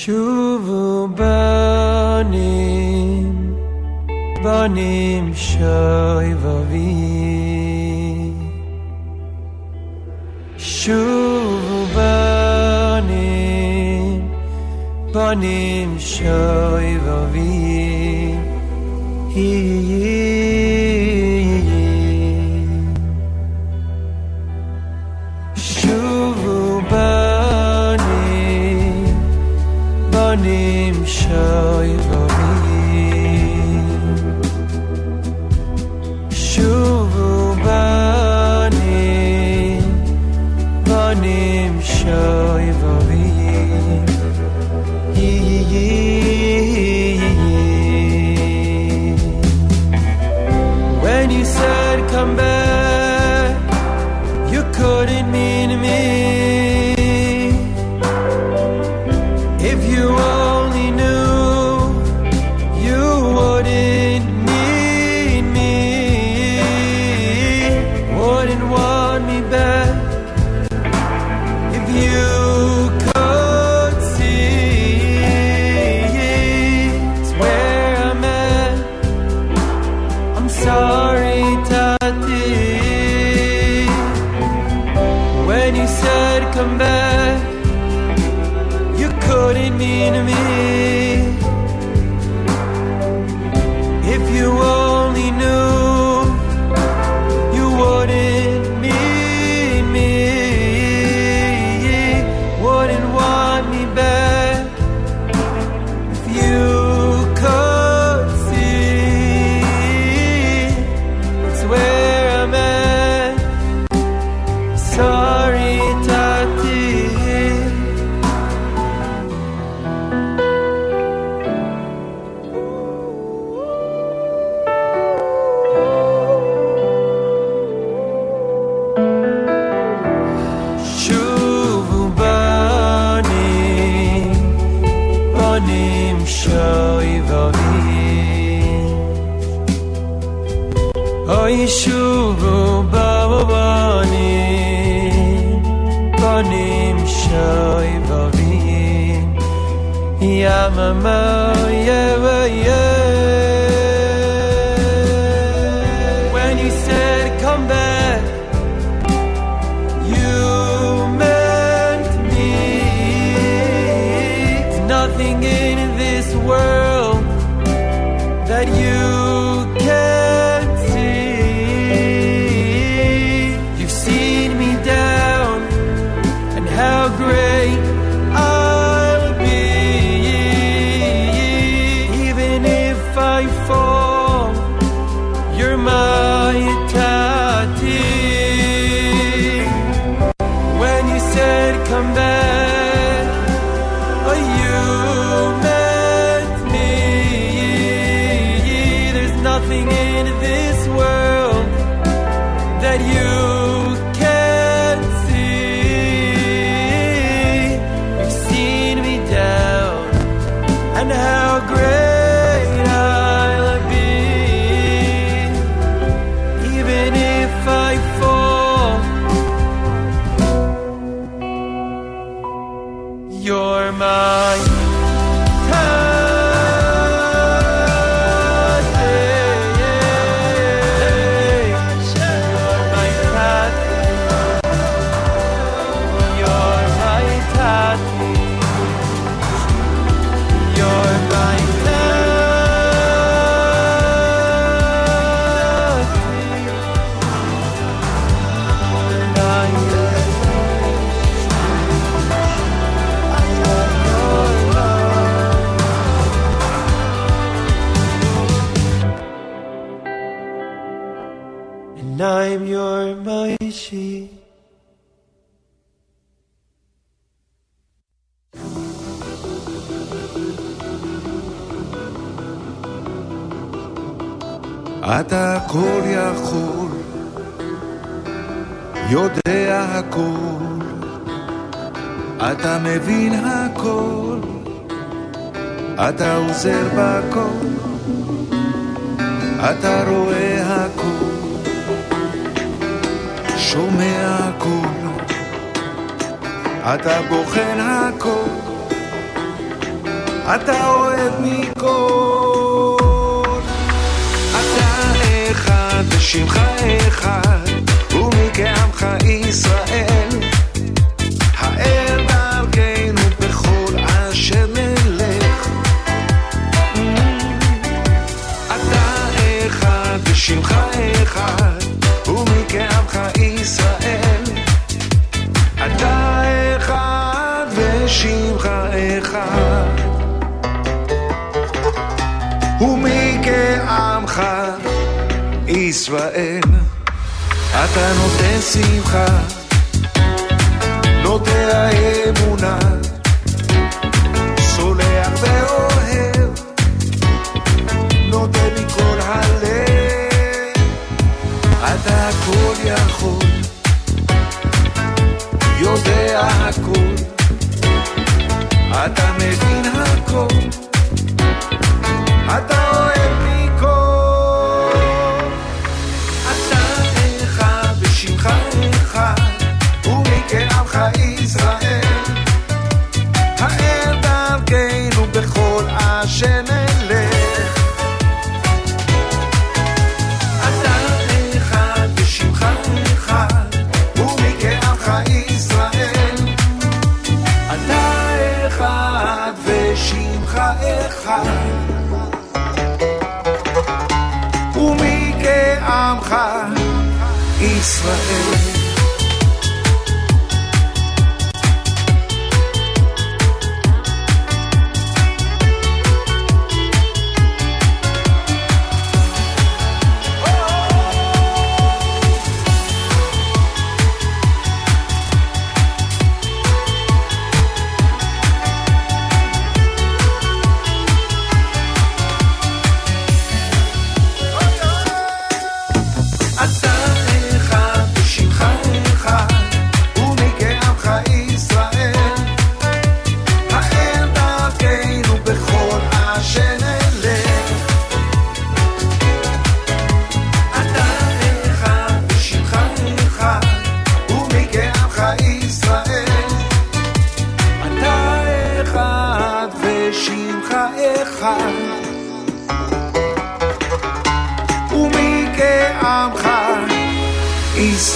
Shuvu banim, banim shayvavi. Shuvu banim, banim shayvavi.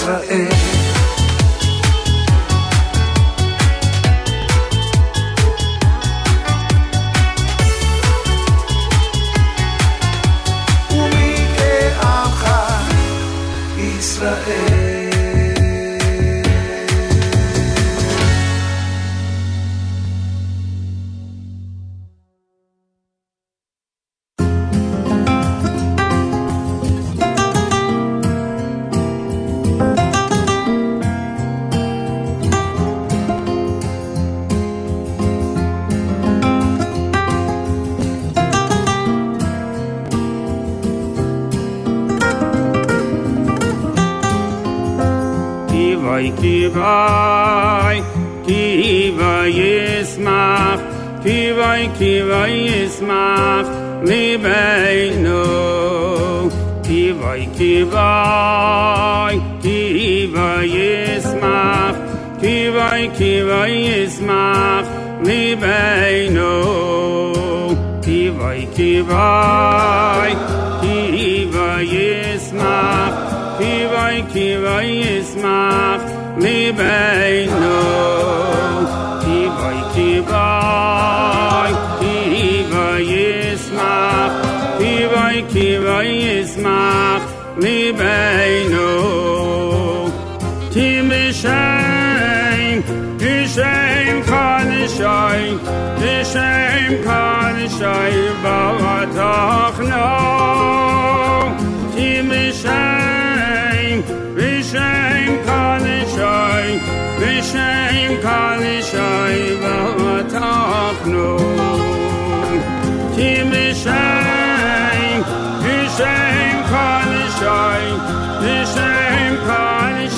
Israel.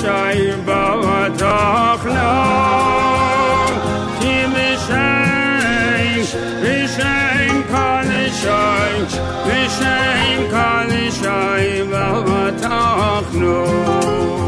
shay ba doch no kim shay shaim kan shaim shay kan shaim ba doch no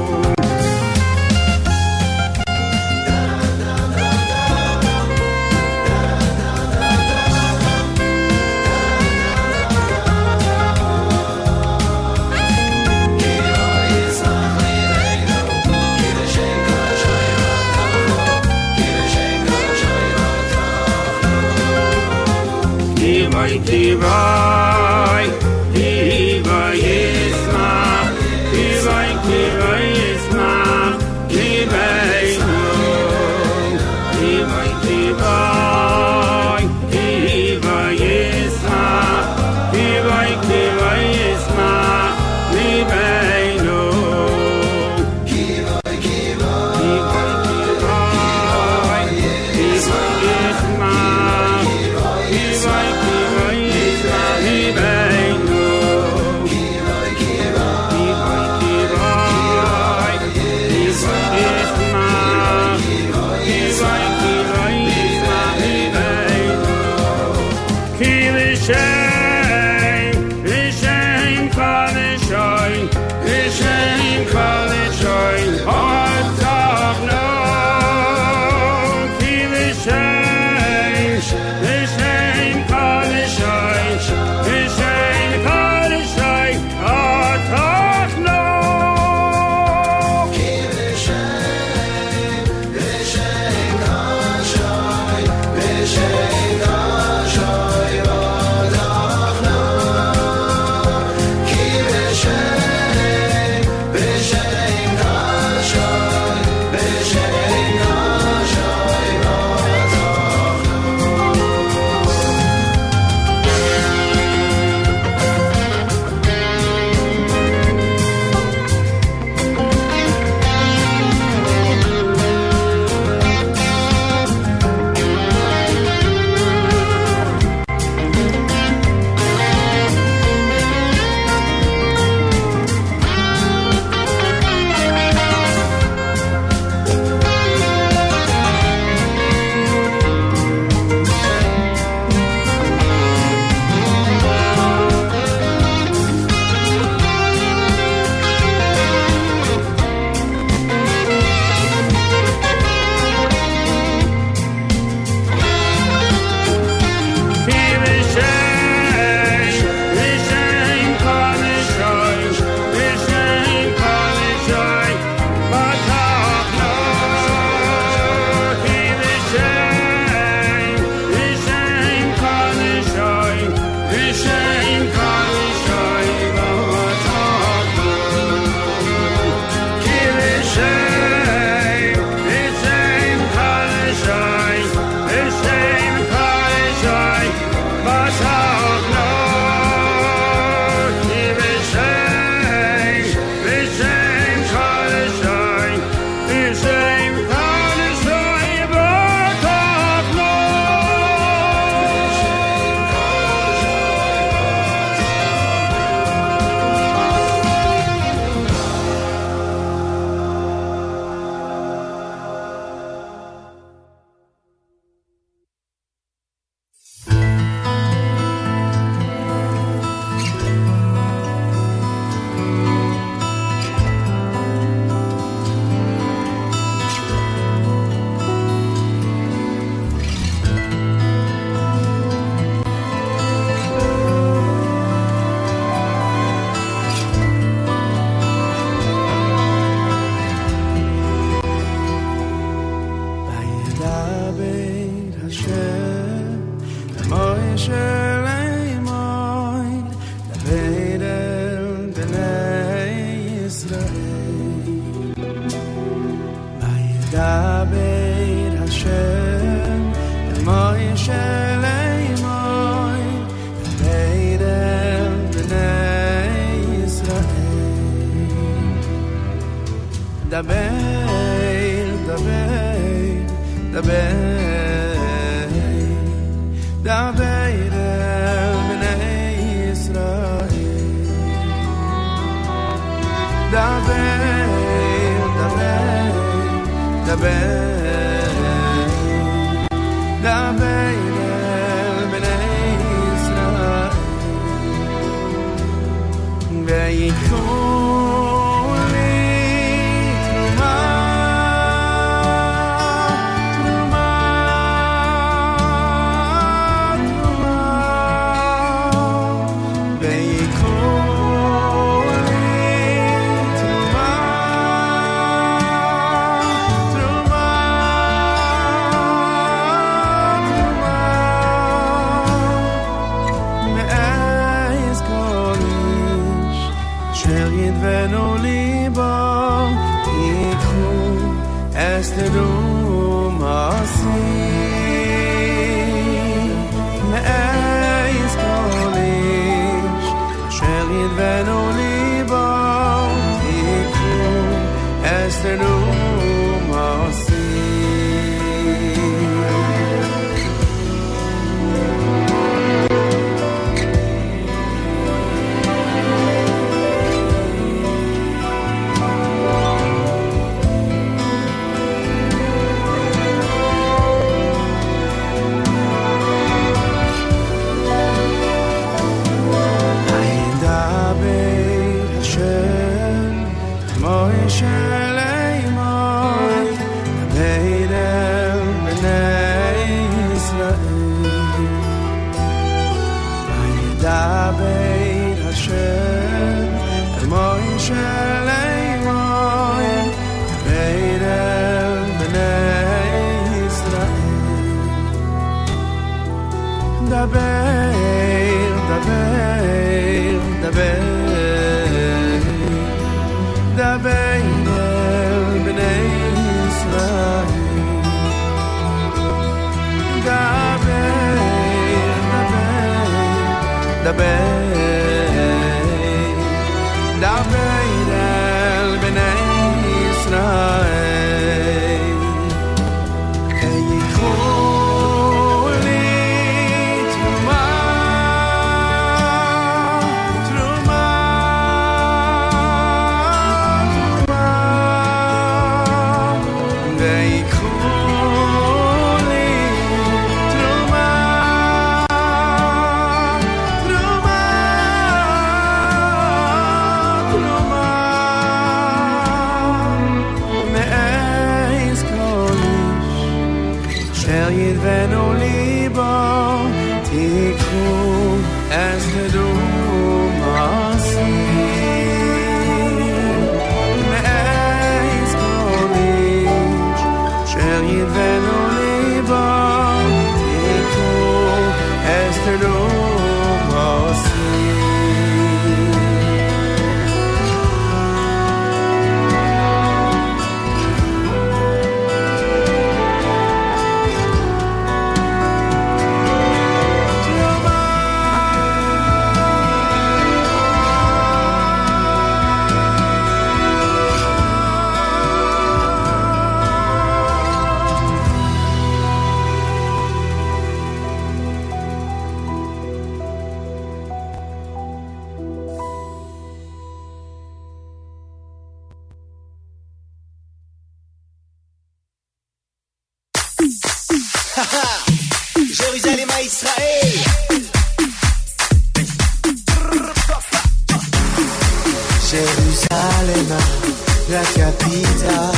l'état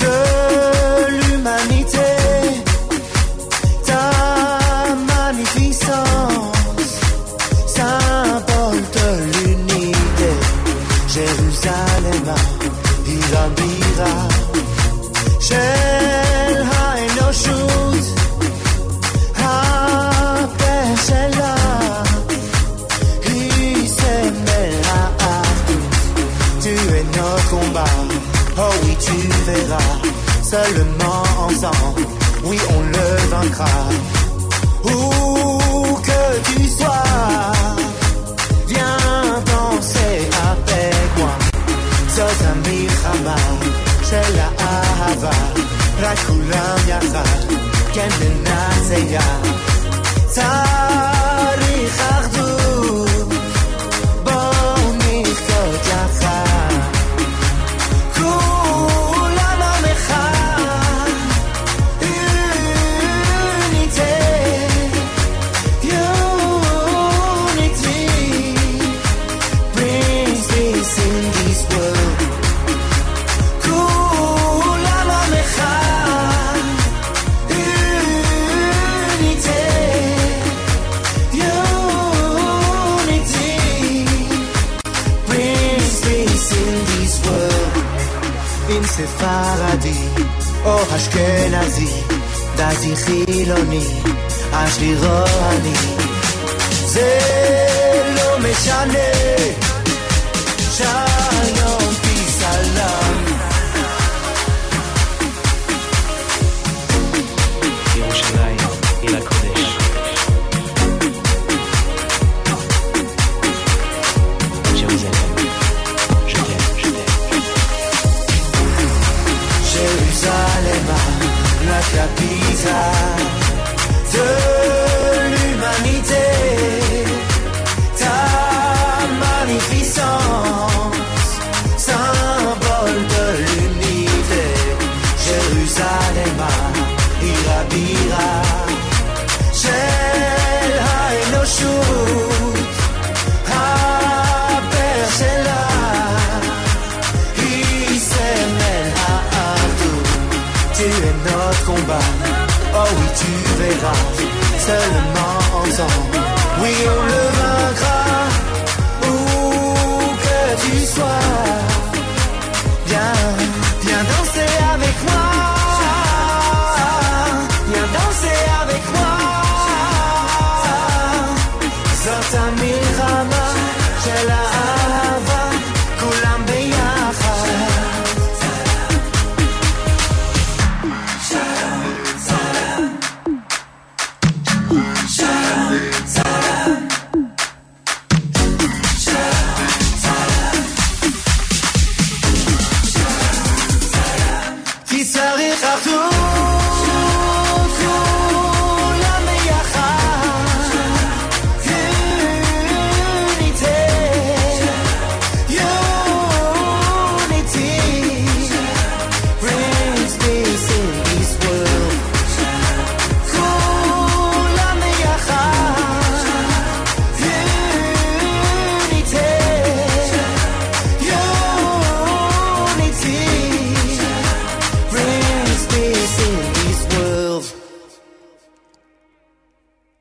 de l'humanité. seulement ensemble, oui on le vaincra. Où que tu sois, viens danser avec moi. Zoza Mirama, Shela Ahava, Rakulam Yaka, Kendena Seya, Tariq אשכנזי, דתי חילוני, אשלי רוני, זה לא משנה.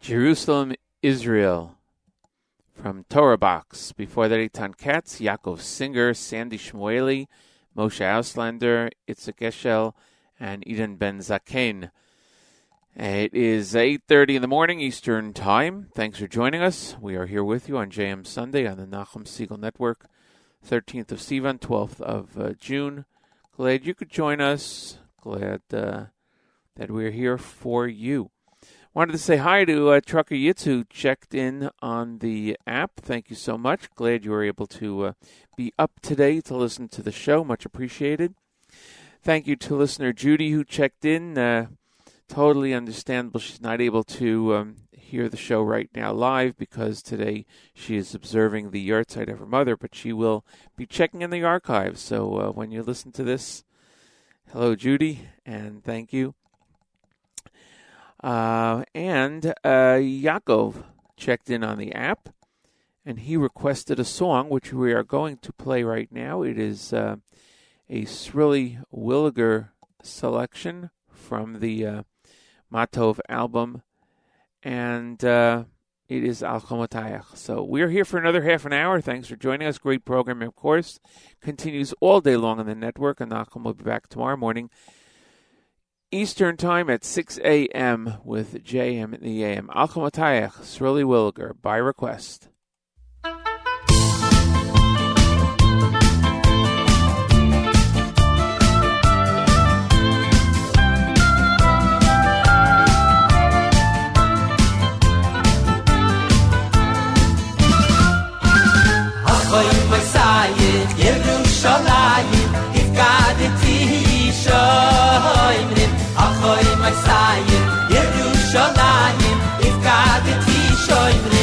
Jerusalem, Israel, from Torah Box. Before that, Eitan Katz, Yaakov Singer, Sandy Shmueli, Moshe Auslander, Itzhak Eshel, and Eden Ben Zaken. It is 8.30 in the morning Eastern Time. Thanks for joining us. We are here with you on JM Sunday on the Nachum Siegel Network, 13th of Sivan, 12th of uh, June. Glad you could join us. Glad uh, that we're here for you. Wanted to say hi to uh, Trucker Yitz who checked in on the app. Thank you so much. Glad you were able to uh, be up today to listen to the show. Much appreciated. Thank you to listener Judy who checked in. Uh, totally understandable. She's not able to um, hear the show right now live because today she is observing the yahrzeit of her mother, but she will be checking in the archives. So uh, when you listen to this, hello, Judy, and thank you. Uh, and uh, Yaakov checked in on the app, and he requested a song which we are going to play right now. It is uh, a Sruly Williger selection from the uh, Matov album, and uh, it is Al Chomatayach. So we're here for another half an hour. Thanks for joining us. Great program, of course. Continues all day long on the network, and Nachum will be back tomorrow morning. Eastern Time at 6 a.m. with JM in the AM. Al Chomatayach, Sruly Williger, by request. Achoy Messiah, Yerushalayim, Ifgadeti Shoim my side if you shall if god it is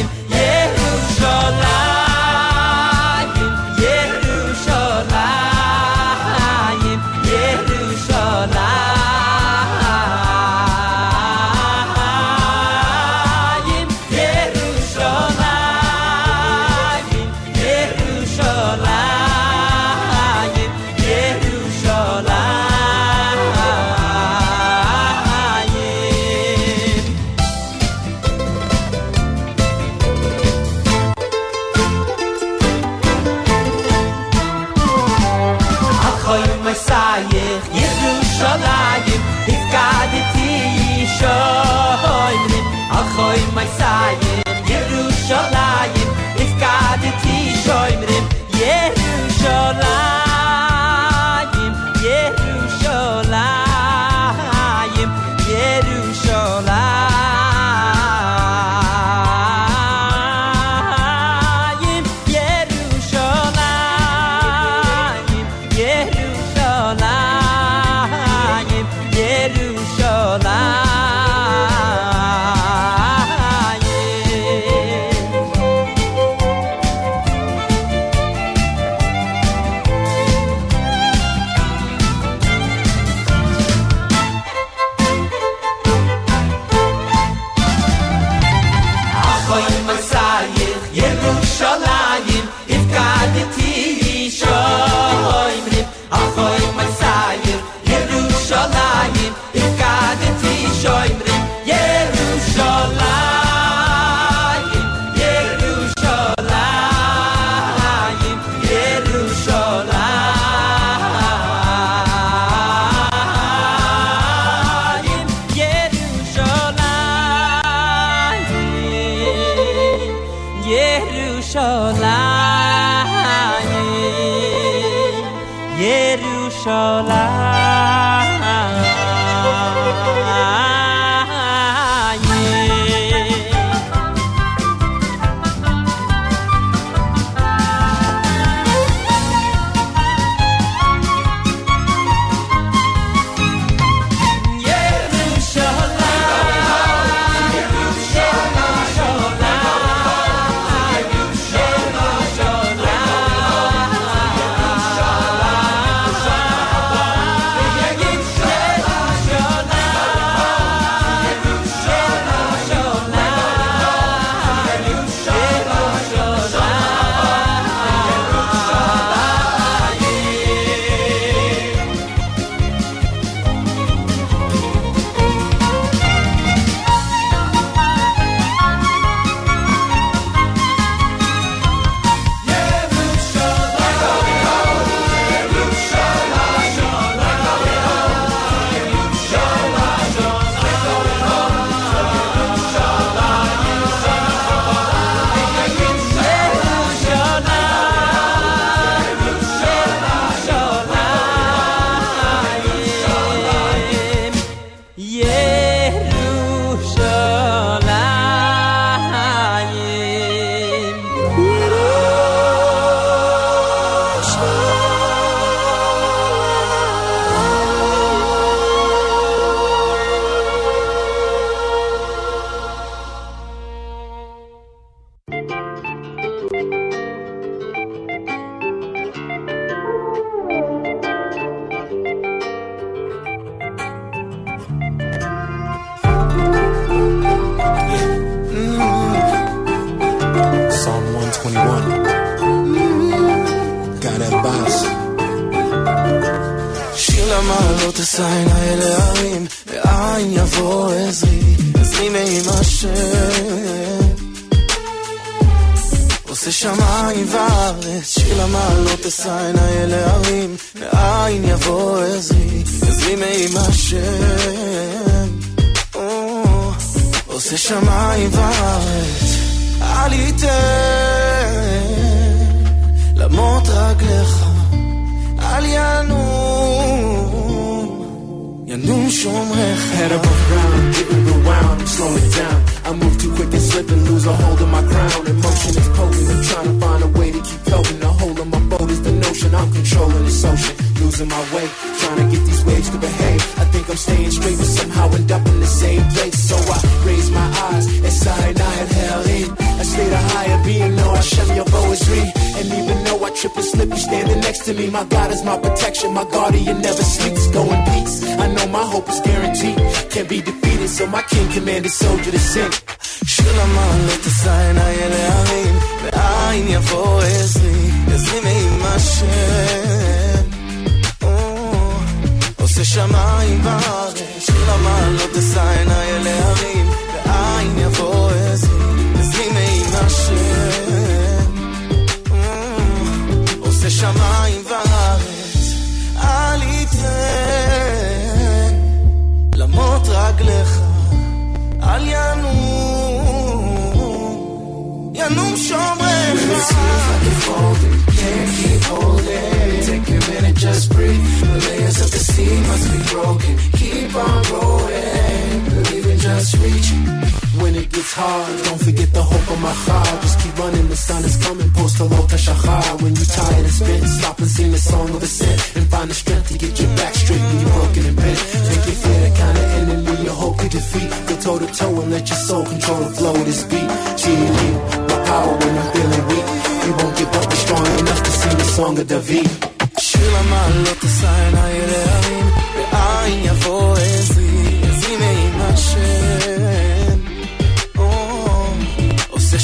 עושה שמיים וארץ, שיר למעלות אשאנה it's hard. Don't forget the hope of my heart. Just keep running, the sun is coming. Post a low tashahar. When you tired and spent, stop and sing the song of ascent. And find the strength to get your back straight when you're broken and bent. Take your fear, the kind of enemy you hope you defeat. Go toe to toe and let your soul control the flow of this beat. Cheating you, my power when I'm feeling weak. You won't give up, you're strong enough to sing the song of David. Shula ma'alot asar na yereavim, ve'ayin yavo ezi, ezi me'im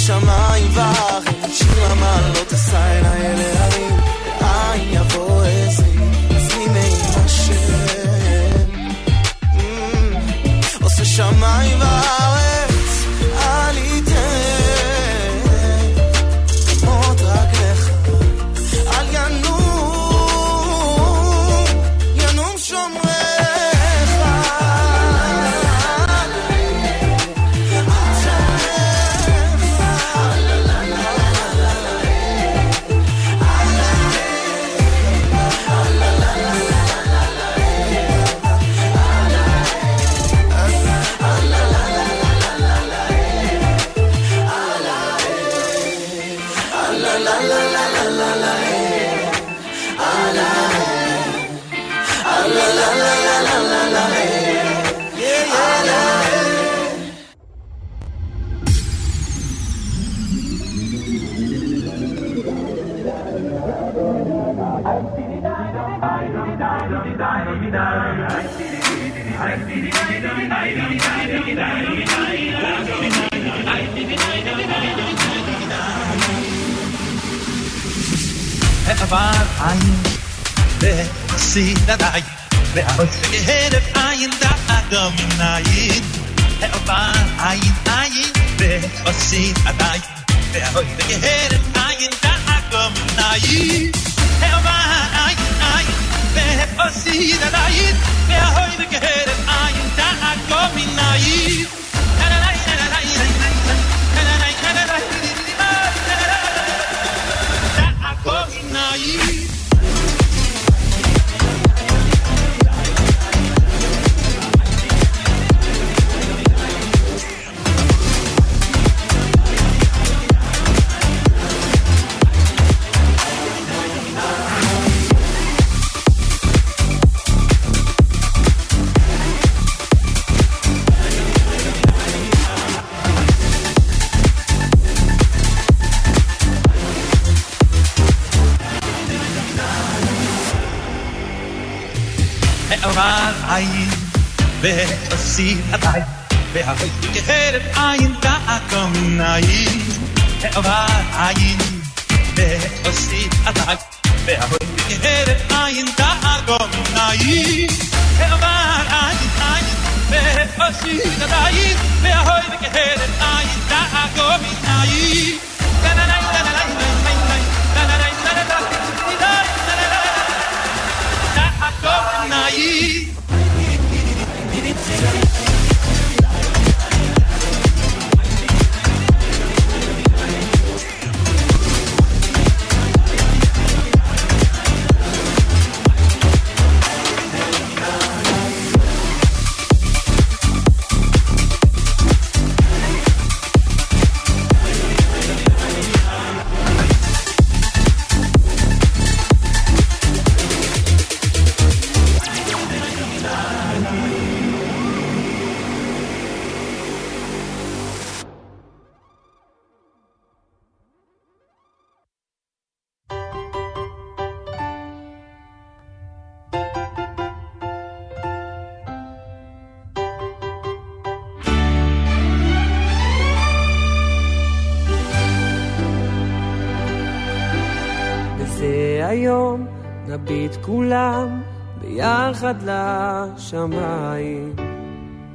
שמיים וארץ, שיר המעלות עשיינה אל ההרים, בעין יבוא עזרי, ועשית עדיין והרף עין דאגה מנין עבר עין עין ועשית עדיין והרף עין דאגה מנין עבר עין עין ועשית עדיין והרף עין דאגה מנין עבר ועשית עדיין והרף עין דאגה מנין עבר עין ועשית עדיין והרף עין דאגה מנין עבר עין עין ועשית עדיין והרף עין דאגה מנין Naive. Music כולם ביחד לשמיים.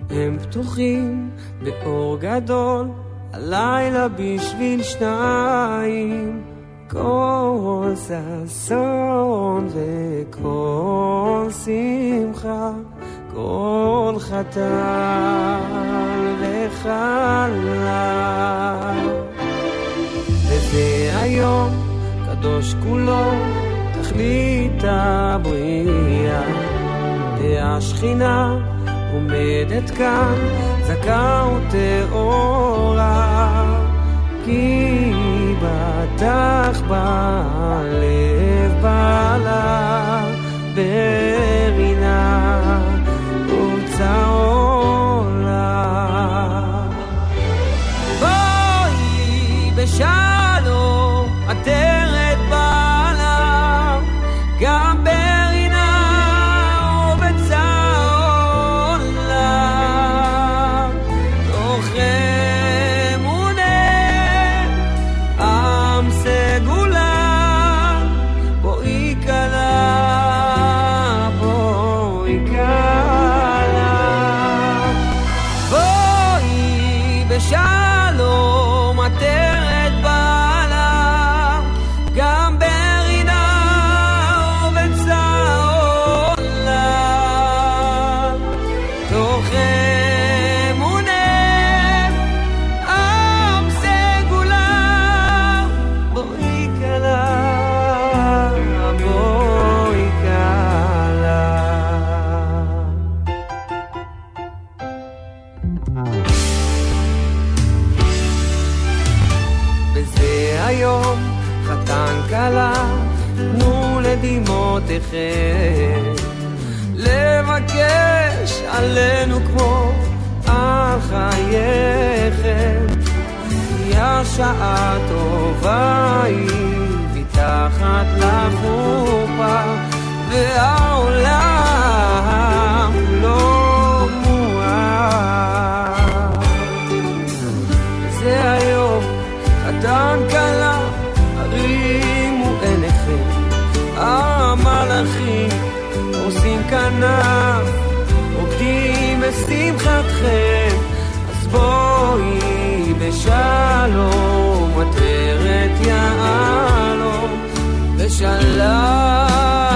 הם פתוחים באור גדול, הלילה בשביל שניים. כל ששון וכל שמחה, כל חתן וחלל. וזה היום קדוש כולו, החליטה הבריאה. והשכינה עומדת כאן, זכה וטהורה, כי בטח בלב בעלה. ביתכם לבקש עלינו כמו על חייכם. כי השעה טובה היא מתחת לחופה והעולם לא מואר. זה היום קטן מלאכים, עושים כנף, רוקדים בשמחתכם, אז בואי בשלום, עטרת יהלום, בשלום.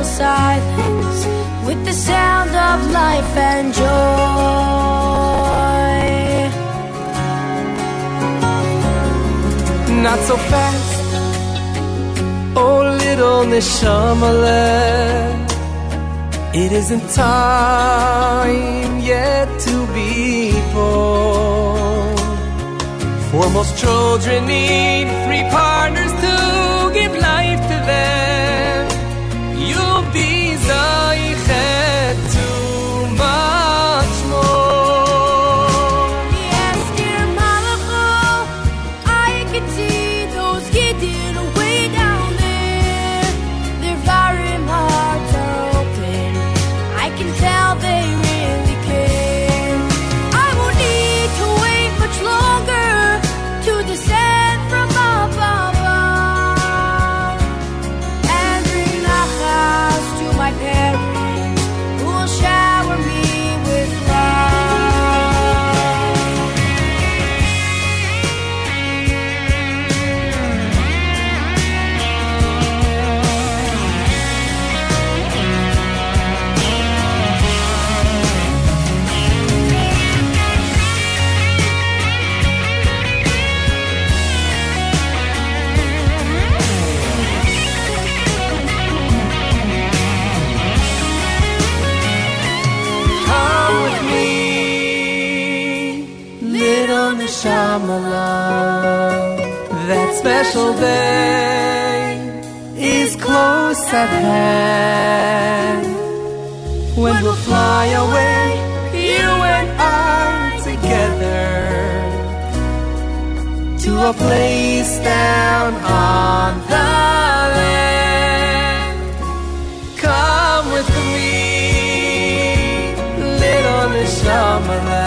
peaceful silence with the sound of life and joy. Not so fast, oh little Neshamale. It isn't time yet to be born. For most children need three partners to give life to them. special day is close at hand when we'll fly away, you and I together to a place down on the land. Come with me, little Nishamala.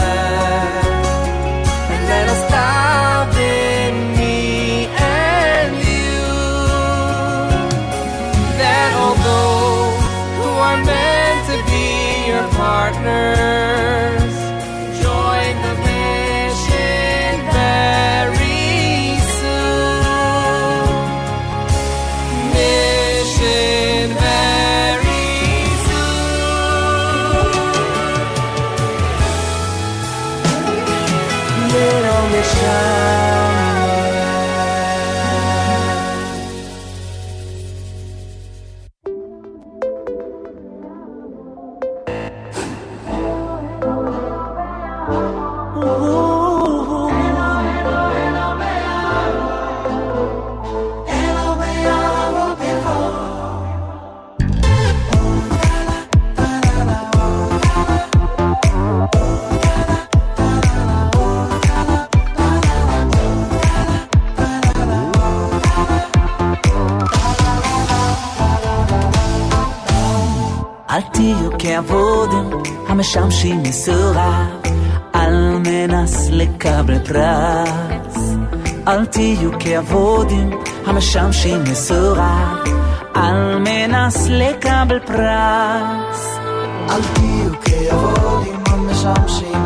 כעבוד המשמשים מסורב אל מנס לקבל פרס. אל תהיו כעבודים המשמשים מסורב אל מנס לקבל פרס. אל תהיו כעבודים המשמשים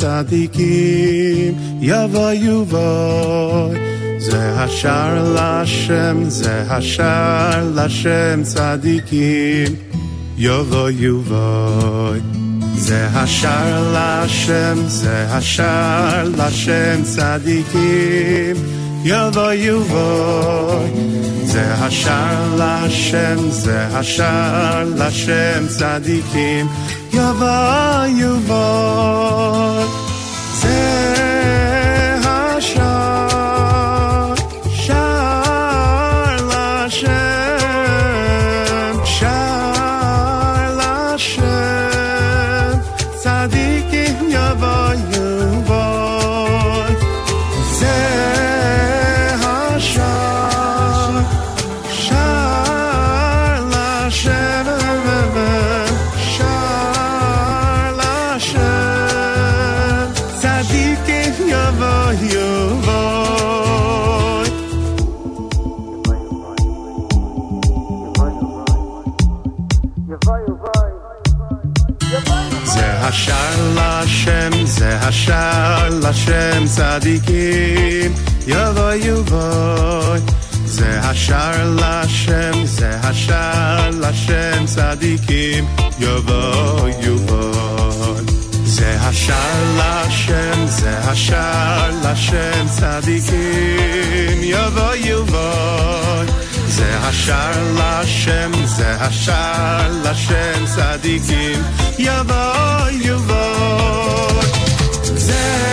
tzadikim yava yuvoy ze hashar lashem ze hashar lashem tzadikim yava yuvoy ze hashar lashem ze hashar lashem tzadikim yava yuvoy ze hashar lashem ze hashar lashem tzadikim Yuval Yuval. Hashem Sadikim Yovo Yuvoy zeh Hashar Lashem Ze Hashar Lashem Sadikim Yovo Yuvoy Ze Hashar Lashem Ze Hashar Lashem Sadikim Yovo Yuvoy Zeh Hashar la Lashem zeh Hashar Lashem Sadikim Yovo Yuvoy Yeah.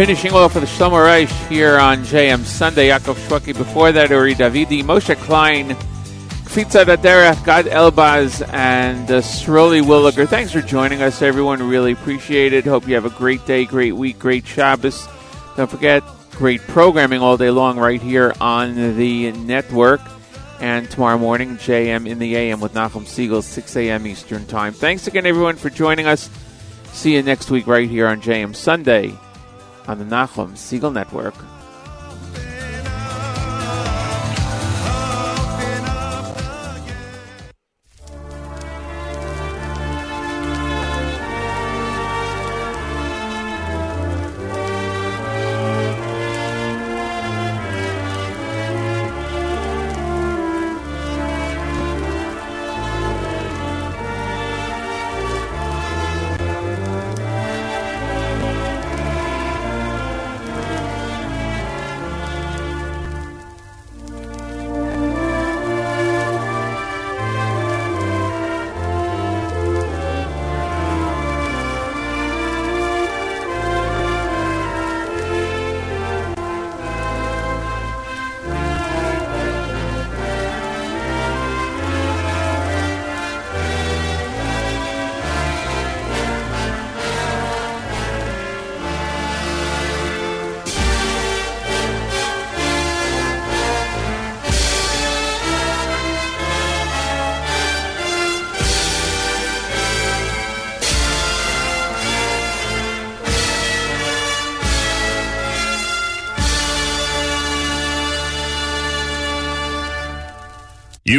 Finishing off with Shlomo Reich here on JM Sunday. Yaakov Shwaki. Before that, Uri Davidi, Moshe Klein, Kfitza Daderach, Gad Elbaz, and uh, Sroli Williger. Thanks for joining us, everyone. Really appreciate it. Hope you have a great day, great week, great Shabbos. Don't forget, great programming all day long right here on the network. And tomorrow morning, JM in the AM with Nachum Siegel, 6 a.m. Eastern Time. Thanks again, everyone, for joining us. See you next week right here on JM Sunday on the Nachum Siegel Network.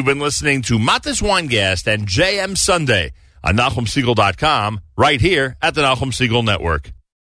You've been listening to Matis Weingast and JM Sunday on NachumSiegel.com right here at the Nachum Siegel Network.